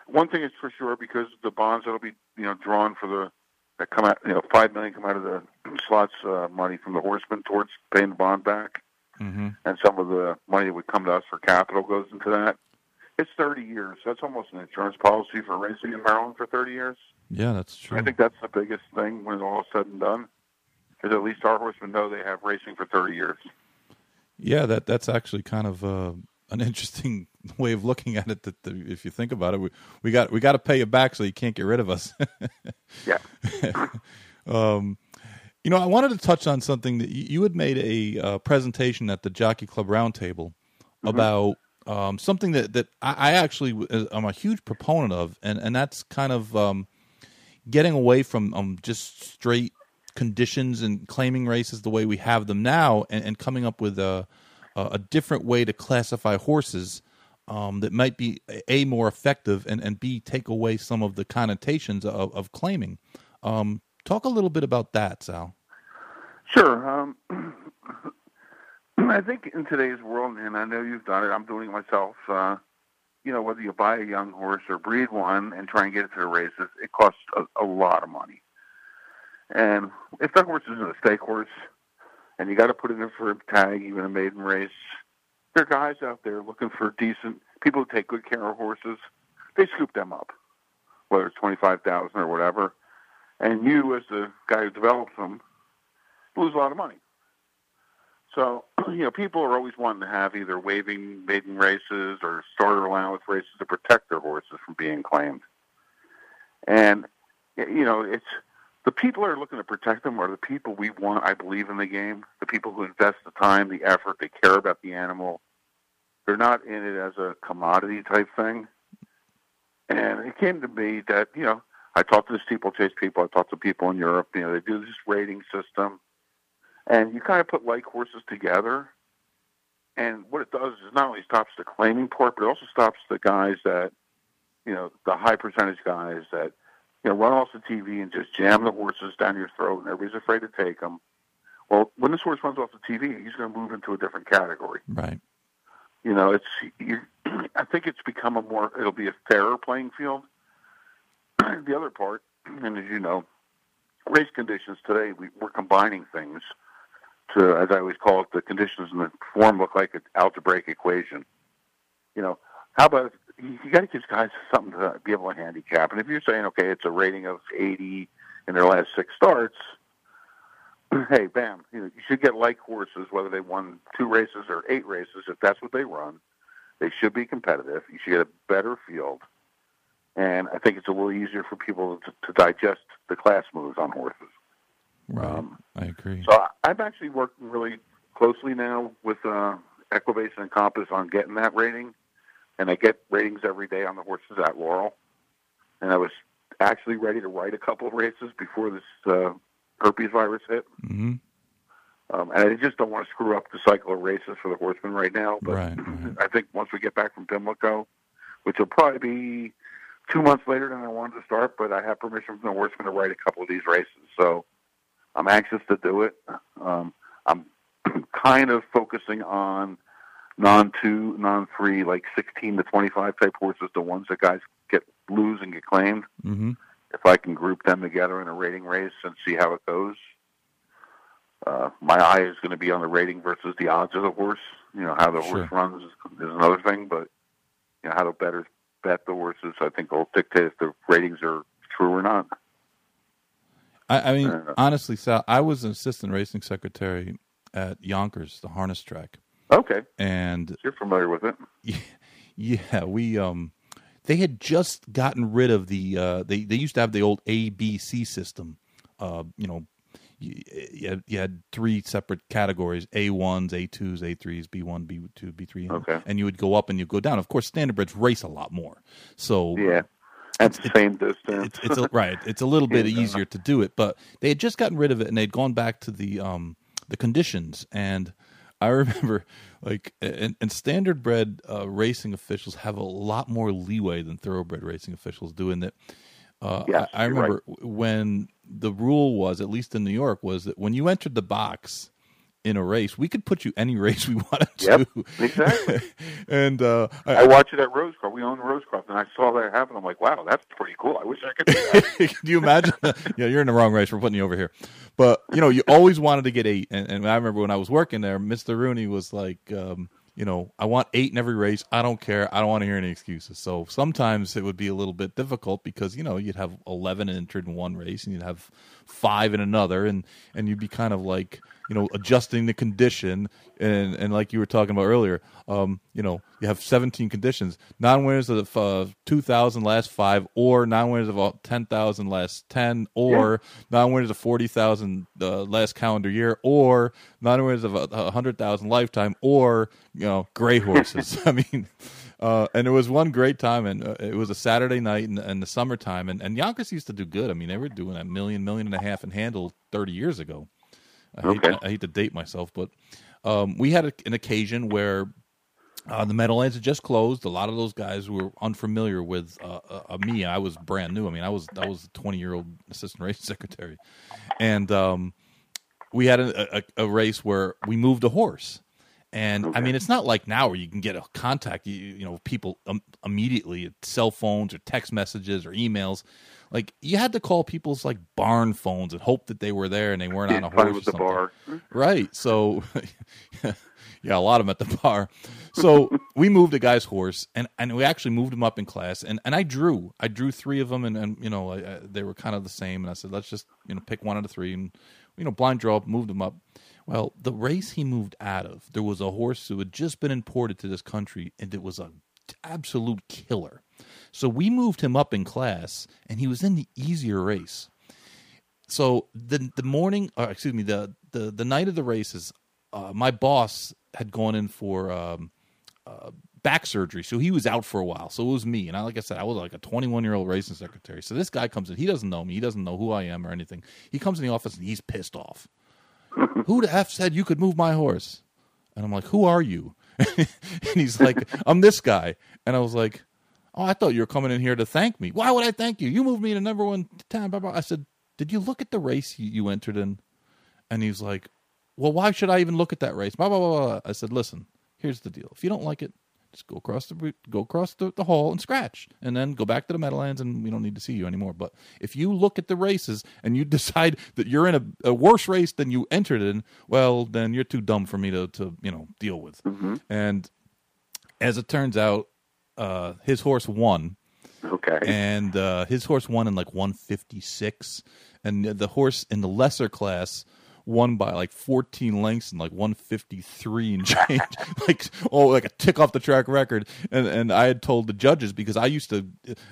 one thing is for sure because the bonds that'll be you know drawn for the that come out, you know, five million come out of the slots uh, money from the horsemen towards paying the bond back mm-hmm. and some of the money that would come to us for capital goes into that. It's 30 years. That's almost an insurance policy for racing in Maryland for 30 years. Yeah, that's true. I think that's the biggest thing when it's all said and done, is at least our horsemen know they have racing for 30 years. Yeah, that that's actually kind of uh, an interesting way of looking at it. That the, if you think about it, we, we got we got to pay you back so you can't get rid of us. yeah. um, you know, I wanted to touch on something that you, had made a uh, presentation at the Jockey Club Roundtable mm-hmm. about um, something that that I, I actually am a huge proponent of, and and that's kind of um, getting away from um, just straight conditions and claiming races the way we have them now, and, and coming up with a a different way to classify horses um, that might be a more effective and and b take away some of the connotations of, of claiming. Um, Talk a little bit about that, Sal. Sure. Um, I think in today's world, and I know you've done it, I'm doing it myself. Uh, you know, whether you buy a young horse or breed one and try and get it to the races, it costs a, a lot of money. And if that horse isn't a stake horse, and you got to put it in for a tag, even a maiden race, there are guys out there looking for decent people who take good care of horses. They scoop them up, whether it's twenty five thousand or whatever, and you, as the guy who develops them, lose a lot of money. So, you know, people are always wanting to have either waiving maiden races or starter allowance races to protect their horses from being claimed. And, you know, it's the people who are looking to protect them are the people we want, I believe, in the game. The people who invest the time, the effort, they care about the animal. They're not in it as a commodity type thing. And it came to me that, you know, I talked to the steeplechase people, I talked to people in Europe, you know, they do this rating system and you kind of put like horses together. And what it does is not only stops the claiming part, but it also stops the guys that, you know, the high percentage guys that, you know, run off the TV and just jam the horses down your throat, and everybody's afraid to take them. Well, when this horse runs off the TV, he's going to move into a different category. Right. You know, it's. You, I think it's become a more. It'll be a fairer playing field. the other part, and as you know, race conditions today, we, we're combining things to, as I always call it, the conditions and the form look like an algebraic equation. You know, how about you, you got to give guys something to be able to handicap? And if you're saying, okay, it's a rating of 80 in their last six starts, hey, bam, you, know, you should get like horses, whether they won two races or eight races, if that's what they run. They should be competitive. You should get a better field. And I think it's a little easier for people to, to digest the class moves on horses. Right. Um, I agree. So I'm actually working really closely now with uh, Equibase and Compass on getting that rating, and I get ratings every day on the horses at Laurel. And I was actually ready to write a couple of races before this uh, herpes virus hit. Mm-hmm. Um, and I just don't want to screw up the cycle of races for the horsemen right now. But right, right. I think once we get back from Pimlico, which will probably be two months later than I wanted to start, but I have permission from the horsemen to write a couple of these races. So I'm anxious to do it. Um, I'm kind of focusing on non two, non three, like 16 to 25 type horses, the ones that guys get lose and get claimed. Mm-hmm. If I can group them together in a rating race and see how it goes. Uh, my eye is going to be on the rating versus the odds of the horse. You know how the Sure. horse runs is, is another thing, but you know how to better bet the horses. I think will dictate if the ratings are true or not. I, I mean, Uh, honestly, Sal, I was an assistant racing secretary at Yonkers, the harness track, Okay, and you're familiar with it. yeah, we um, they had just gotten rid of the uh, they they used to have the old ABC system, uh, you know. You, you, had, you had three separate categories: A ones, A twos, A threes, B one, B two, B three, Okay. and you would go up and you go down. Of course, standard standardbreds race a lot more, so Yeah, at the same distance. it's, it's a, right. It's a little bit Yeah. easier to do it, but they had just gotten rid of it and they'd gone back to the um the conditions. And I remember, like, and, and standard bred uh, racing officials have a lot more leeway than thoroughbred racing officials do. In that, uh, Yes, I, I remember when the rule was, at least in New York, was that when you entered the box in a race, we could put you any race we wanted Yep, to. exactly. and uh, I, I watched it at Rosecroft. We own Rosecroft, and I saw that happen. I'm like, wow, that's pretty cool. I wish I could do that. Can you imagine? yeah, you're in the wrong race. We're putting you over here. But you know, you always wanted to get eight. And, and I remember when I was working there, Mister Rooney was like, um, you know, I want eight in every race. I don't care. I don't want to hear any excuses. So sometimes it would be a little bit difficult because you know you'd have eleven entered in one race and you'd have five in another, and and you'd be kind of like you know adjusting the condition and and like you were talking about earlier um you know you have 17 conditions non-winners of uh, 2000 last 5 or non-winners of uh, 10,000 last 10 or non-winners of 40,000 uh, last calendar year or non-winners of uh, 100,000 lifetime or you know gray horses i mean uh, and it was one great time, and uh, it was a Saturday night in, in the summertime, and, and Yonkers used to do good. I mean, they were doing a million, million and a half in handle thirty years ago. I, hate, Okay. I hate to date myself, but um, we had a, an occasion where uh, the Meadowlands had just closed. A lot of those guys were unfamiliar with uh, uh, me. I was brand new. I mean, I was I was a twenty year old assistant race secretary, and um, we had a, a, a race where we moved a horse, And Okay. I mean, it's not like now where you can get a contact, you, you know, people um, immediately, cell phones or text messages or emails. Like you had to call people's like barn phones and hope that they were there and they weren't on a horse. with the bar. Right. So, yeah, a lot of them at the bar. So we moved a guy's horse, and, and we actually moved him up in class. And, and I drew, I drew three of them, and, and you know I, I, they were kind of the same. And I said, let's just you know pick one out of three, and you know blind draw, up, moved him up. Well, the race he moved out of, there was a horse who had just been imported to this country, and it was an absolute killer. So we moved him up in class, and he was in the easier race. So the the morning or excuse me the the, the night of the races uh, my boss had gone in for um, uh, back surgery. So he was out for a while. So it was me. And I, like i said i was like a 21 year old racing secretary. So this guy comes in. He doesn't know me. He doesn't know who i am or anything. He comes in the office and he's pissed off. Who the f said you could move my horse? And i'm like who are you? And he's like i'm this guy. And i was like Oh, I thought you were coming in here to thank me. Why would I thank you? You moved me to number one town. Blah, blah. I said, Did you look at the race you, entered in? And he's like, Well, why should I even look at that race? Blah, blah, blah, blah. I said, Listen, here's the deal. If you don't like it, just go across the go across the, the hall and scratch, and then go back to the Meadowlands, and we don't need to see you anymore. But if you look at the races and you decide that you're in a, a worse race than you entered in, well, then you're too dumb for me to to you know deal with. Mm-hmm. And as it turns out, uh, his horse won, Okay. and uh, his horse won in like 156, and the horse in the lesser class won by like 14 lengths and like 153 and change, like oh, like a tick off the track record. And and I had told the judges because I used to,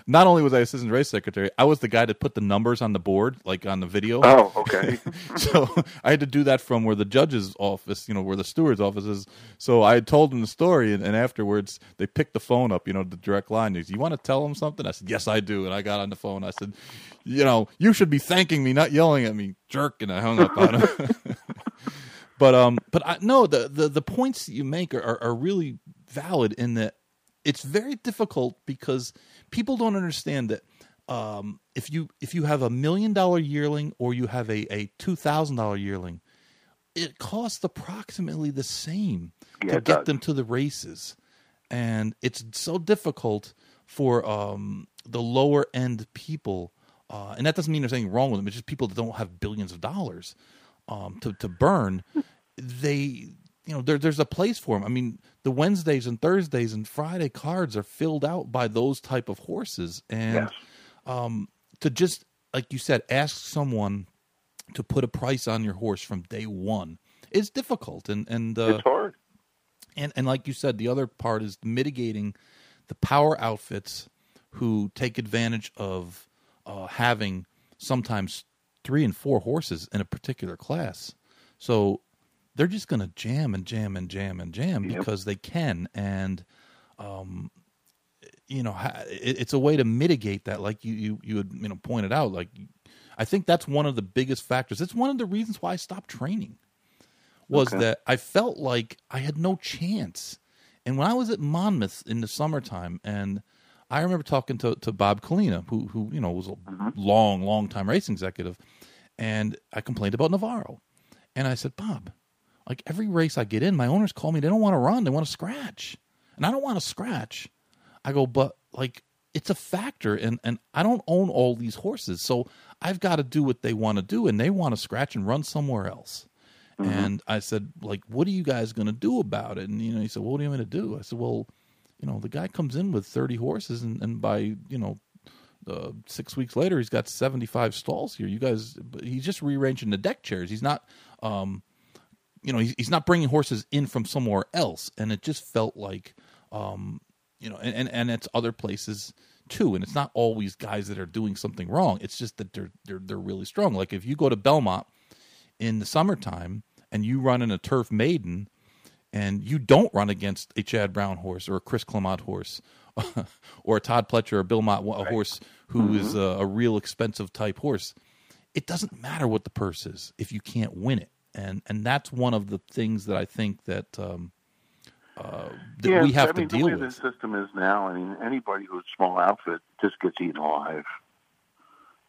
not only was I assistant race secretary, I was the guy that put the numbers on the board, like on the video. oh, okay. so I had to do that from where the judge's office, you know, where the steward's office is. So I had told them the story, and, and afterwards they picked the phone up, you know, the direct line. Said, You want to tell them something? I said, Yes, I do. And I got on the phone. I said, You know, you should be thanking me, not yelling at me, jerk. And I hung up on him. but um, but I, no, the, the the points that you make are, are, are really valid in that it's very difficult because people don't understand that um, if you if you have a million dollar yearling or you have a, a two thousand dollar yearling, it costs approximately the same Yeah, to get does. them to the races, and it's so difficult for um, the lower end people. Uh, and that doesn't mean there's anything wrong with them. It's just people that don't have billions of dollars um, to to burn. They, you know, there, there's a place for them. I mean, the Wednesdays and Thursdays and Friday cards are filled out by those type of horses, and Yes. to just like you said, ask someone to put a price on your horse from day one is difficult, and and uh, it's hard. and and like you said, the other part is mitigating the power outfits who take advantage of uh, having sometimes three and four horses in a particular class. So they're just going to jam and jam and jam and jam Yep. because they can, and um, you know, it, it's a way to mitigate that. Like you you you had you know pointed out, like I think that's one of the biggest factors. It's one of the reasons why I stopped training was Okay. that I felt like I had no chance. And when I was at Monmouth in the summertime, and I remember talking to, to Bob Kulina, who who you know was a mm-hmm. long, long time racing executive, and I complained about Navarro, and I said, Bob, like every race I get in, my owners call me. They don't want to run; they want to scratch, and I don't want to scratch. I go, but like it's a factor, and and I don't own all these horses, so I've got to do what they want to do, and they want to scratch and run somewhere else. Mm-hmm. And I said, like, what are you guys going to do about it? And you know, he said, well, what do you want me to do? I said, well, you know, the guy comes in with thirty horses, and, and by you know. Uh, six weeks later, he's got seventy-five stalls here. You guys, he's just rearranging the deck chairs. He's not, um, you know, he's, he's not bringing horses in from somewhere else, and it just felt like, um, you know, and, and and it's other places too, and it's not always guys that are doing something wrong. It's just that they're they're they're really strong. Like if you go to Belmont in the summertime and you run in a turf maiden, and you don't run against a Chad Brown horse or a Chris Clement horse. or a Todd Pletcher or Bill Mott, a horse who is a, a real expensive type horse. It doesn't matter what the purse is if you can't win it, and and that's one of the things that I think that um, uh, that yeah, we have I to mean, deal the way with. the system is now. I mean, anybody who's a small outfit just gets eaten alive.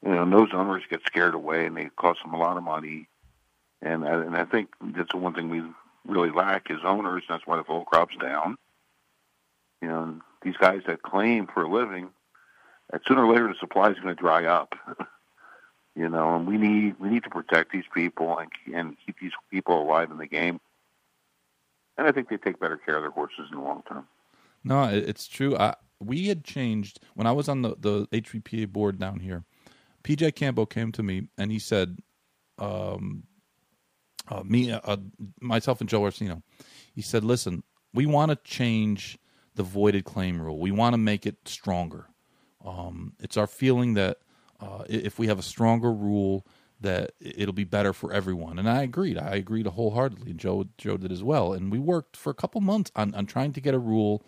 You know, and those owners get scared away, and they cost them a lot of money. And I, and I think that's the one thing we really lack is owners. That's why the foal crop's down. You know, these guys that claim for a living, that sooner or later the supply is going to dry up. you know, and we need we need to protect these people and and keep these people alive in the game. And I think they take better care of their horses in the long term. No, it's true. I, we had changed when I was on the the HBPA board down here. PJ Campbell came to me and he said, um, uh, me, uh, myself, and Joe Orseno. He said, "Listen, we want to change the voided claim rule. We want to make it stronger. Um, it's our feeling that uh, if we have a stronger rule, that it'll be better for everyone." And I agreed. I agreed wholeheartedly, Joe Joe did as well. And we worked for a couple months on on trying to get a rule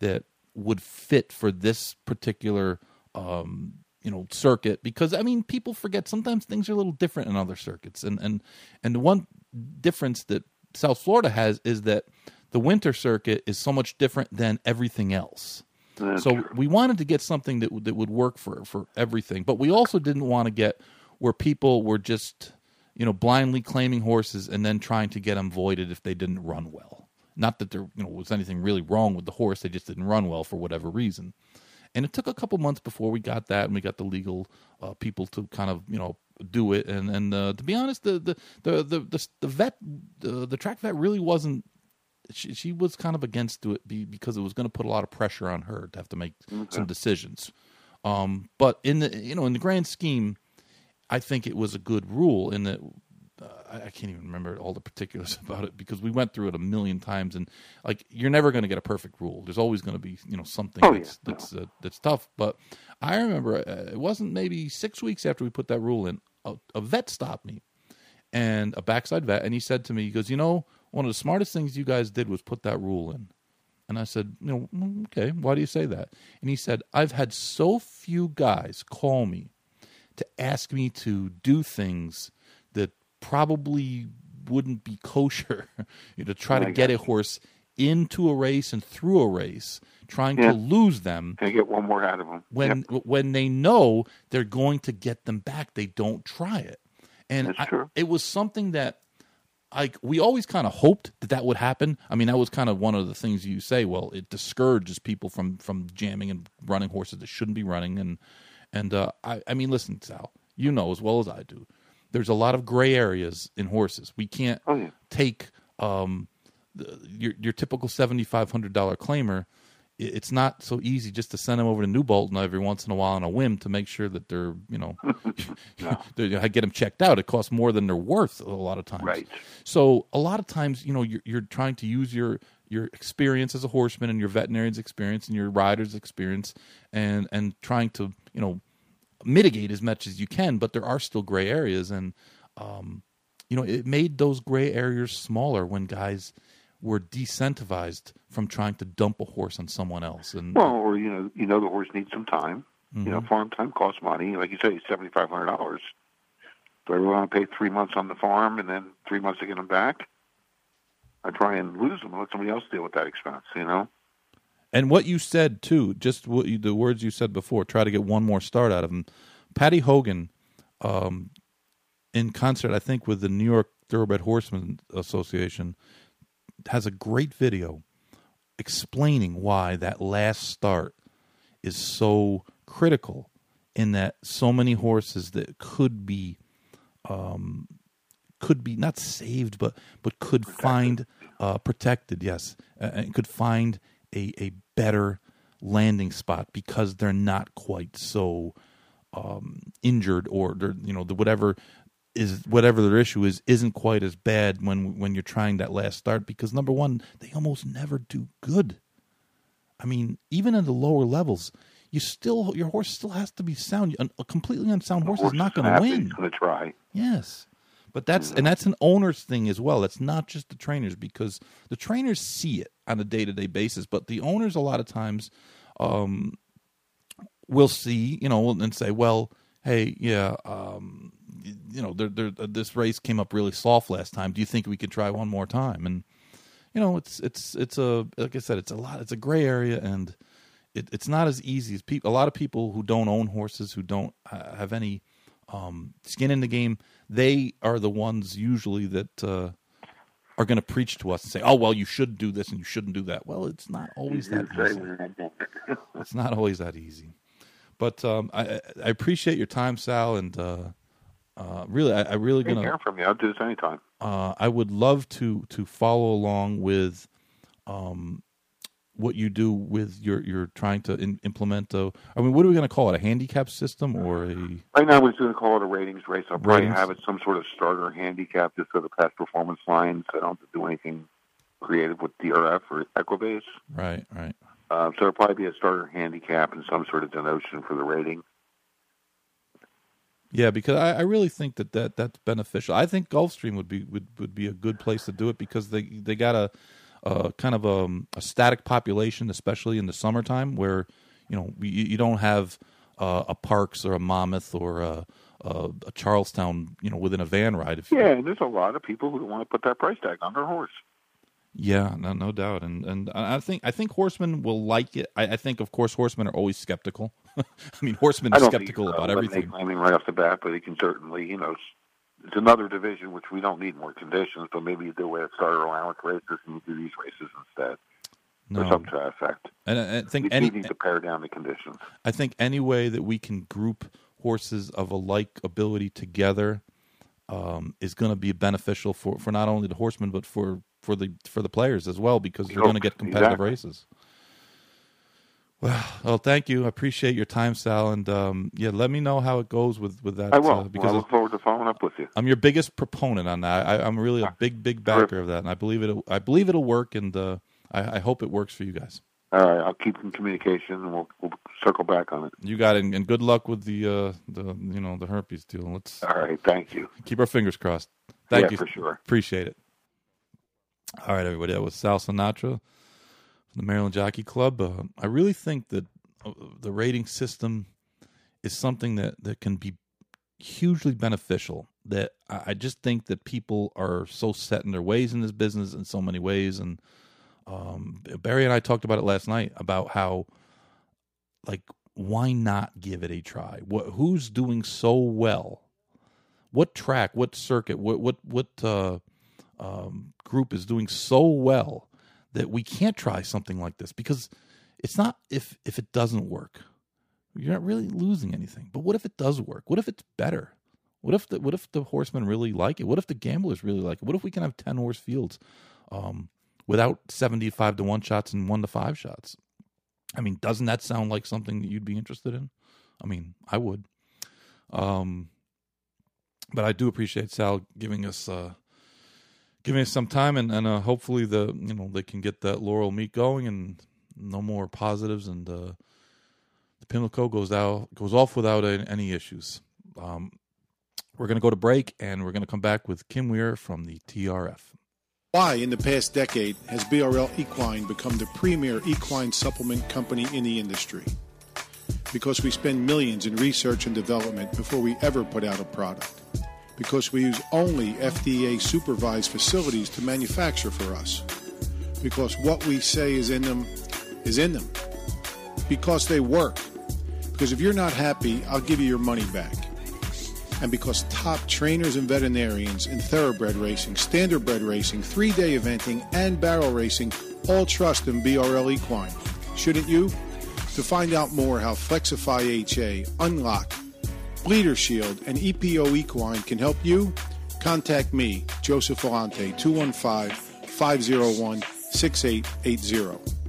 that would fit for this particular um, you know circuit because I mean people forget sometimes things are a little different in other circuits and and and the one difference that South Florida has is that the winter circuit is so much different than everything else. That's so true. we wanted to get something that that would work for for everything, but we also didn't want to get where people were just you know blindly claiming horses and then trying to get them voided if they didn't run well. Not that there you know was anything really wrong with the horse; they just didn't run well for whatever reason. And it took a couple months before we got that, and we got the legal uh, people to kind of you know do it. And and uh, to be honest, the the the the the, the vet the, the track vet really wasn't. She, she was kind of against it because it was going to put a lot of pressure on her to have to make okay. some decisions. Um, but in the you know in the grand scheme, I think it was a good rule in that I, can't even remember all the particulars about it because we went through it a million times, and like you're never going to get a perfect rule. There's always going to be you know something oh, that's yeah. that's uh, that's tough. But I remember uh, it wasn't maybe six weeks after we put that rule in, a, a vet stopped me, and a backside vet, and he said to me, he goes, you know, one of the smartest things you guys did was put that rule in. And I said, you know, mm, okay, why do you say that? And he said, I've had so few guys call me to ask me to do things probably wouldn't be kosher to try to get a horse into a race and through a race, trying yeah. to lose them. Can get one more out of them when yep. when they know they're going to get them back. They don't try it, and I, it was something that. Like we always kind of hoped that that would happen. I mean, that was kind of one of the things you say. Well, it discourages people from from jamming and running horses that shouldn't be running. And and uh, I I mean, listen, Sal, you know as well as I do there's a lot of gray areas in horses. We can't oh, yeah. take um, the, your your typical seventy five hundred dollar claimer. It's not so easy just to send them over to New Bolton every once in a while on a whim to make sure that they're you know I get them checked out. It costs more than they're worth a lot of times. Right. So a lot of times you know you're, you're trying to use your your experience as a horseman and your veterinarian's experience and your rider's experience and and trying to you know mitigate as much as you can, but there are still gray areas, and um, you know it made those gray areas smaller when guys were decentivized from trying to dump a horse on someone else. And well, or you know, you know the horse needs some time. Mm-hmm. You know, mm-hmm. farm time costs money. Like you say, seventy five hundred dollars. Do I really want to pay three months on the farm and then three months to get them back? I try and lose them and let somebody else deal with that expense. You know. And what you said too, just you, the words you said before, try to get one more start out of him. Patty Hogan, um, in concert, I think with the New York Thoroughbred Horsemen Association, has a great video explaining why that last start is so critical. In that, so many horses that could be, um, could be not saved, but but could protected. find uh, protected. Yes, uh, and could find a, a better landing spot because they're not quite so um, injured or they're you know the whatever is whatever their issue is isn't quite as bad when when you're trying that last start because number one they almost never do good. I mean, even in the lower levels, you still your horse still has to be sound. A completely unsound horse, horse is not going to win. Going to try. Yes. But that's and that's an owner's thing as well. It's not just the trainers because the trainers see it on a day to day basis, but the owners a lot of times um, will see, you know, and say, well, hey, yeah, um, you know, they're, they're, uh, this race came up really soft last time. Do you think we could try one more time? And you know, it's it's it's a like I said, it's a lot. It's a gray area, and it, it's not as easy as people. A lot of people who don't own horses, who don't have any um, skin in the game, they are the ones usually that uh, are going to preach to us and say, "Oh, well, you should do this and you shouldn't do that." Well, it's not always that easy. it's not always that easy. But um, I, I appreciate your time, Sal, and uh, uh, really, I, I really Hey, gonna. hear from you. I'll do this anytime. Uh, I would love to to follow along with um, what you do with your you're trying to in, implement. A, I mean, what are we going to call it? A handicap system or a? Right now, we're going to call it a ratings race. I'll probably Ratings. have it some sort of starter handicap just for the past performance lines. I don't have to do anything creative with DRF or Equibase. Right, right. Uh, so it'll probably be a starter handicap and some sort of denotion for the rating. Yeah, because I, I really think that, that that's beneficial. I think Gulfstream would be would, would be a good place to do it because they they got a, a kind of a, a static population, especially in the summertime, where you know you, you don't have uh, a Parx or a Monmouth or a, a, a Charlestown, you know, within a van ride. If, Yeah, and there's a lot of people who want to put that price tag on their horse. Yeah, no, no doubt, and and I think I think horsemen will like it. I, I think, of course, horsemen are always skeptical. I mean, horsemen are skeptical think, uh, about everything. claiming right off the bat, but he can certainly, you know, it's another division which we don't need more conditions, but maybe you do away with starter allowance races and you do these races instead, or No, something to that effect. and I think We any need to pare down the conditions. I think any way that we can group horses of a like ability together um, is going to be beneficial for, for not only the horsemen but for, for the for the players as well because you're going to get competitive Exactly. races. Well, well, thank you. I appreciate your time, Sal, and um, yeah, let me know how it goes with with that. I will. uh, Well, because I look forward to following up with you. I'm your biggest proponent on that. I, I'm really a big, big backer of that, and I believe it. I believe it'll work, and uh, I, I hope it works for you guys. All right, I'll keep in communication and we'll, we'll circle back on it. You got it, and, and good luck with the uh, the you know the herpes deal. Let's All right, thank you. keep our fingers crossed. Thank yeah, you for sure. Appreciate it. All right, everybody. That was Sal Sinatra the Maryland Jockey Club. Uh, I really think that uh, the rating system is something that, that can be hugely beneficial. That I just think that people are so set in their ways in this business in so many ways. And um, Barry and I talked about it last night about how, like, why not give it a try? What who's doing so well? What track? What circuit? What what what uh, um, group is doing so well that we can't try something like this because it's not if if it doesn't work. You're not really losing anything. But what if it does work? What if it's better? What if the what if the horsemen really like it? What if the gamblers really like it? What if we can have 10 horse fields um, without 75 to 1 shots and 1 to 5 shots? I mean doesn't that sound like something that you'd be interested in? I mean i would. Um but i do appreciate sal giving us uh giving me some time and, and uh, hopefully the you know they can get that laurel meet going and no more positives and uh, the Pimlico goes out goes off without any, any issues. Um, we're going to go to break and we're going to come back with Kim Weir from the TRF. Why, in the past decade, has BRL Equine become the premier equine supplement company in the industry? Because we spend millions in research and development before we ever put out a product. Because we use only FDA supervised facilities to manufacture for us. Because what we say is in them is in them. Because they work. Because if you're not happy, I'll give you your money back and because top trainers and veterinarians in thoroughbred racing, standardbred racing, three day eventing, and barrel racing all trust in BRL Equine. Shouldn't you? To find out more how Flexify HA, Unlock, Bleeder Shield, and EPO Equine can help you, contact me, Joseph Volante, 215 501 6880.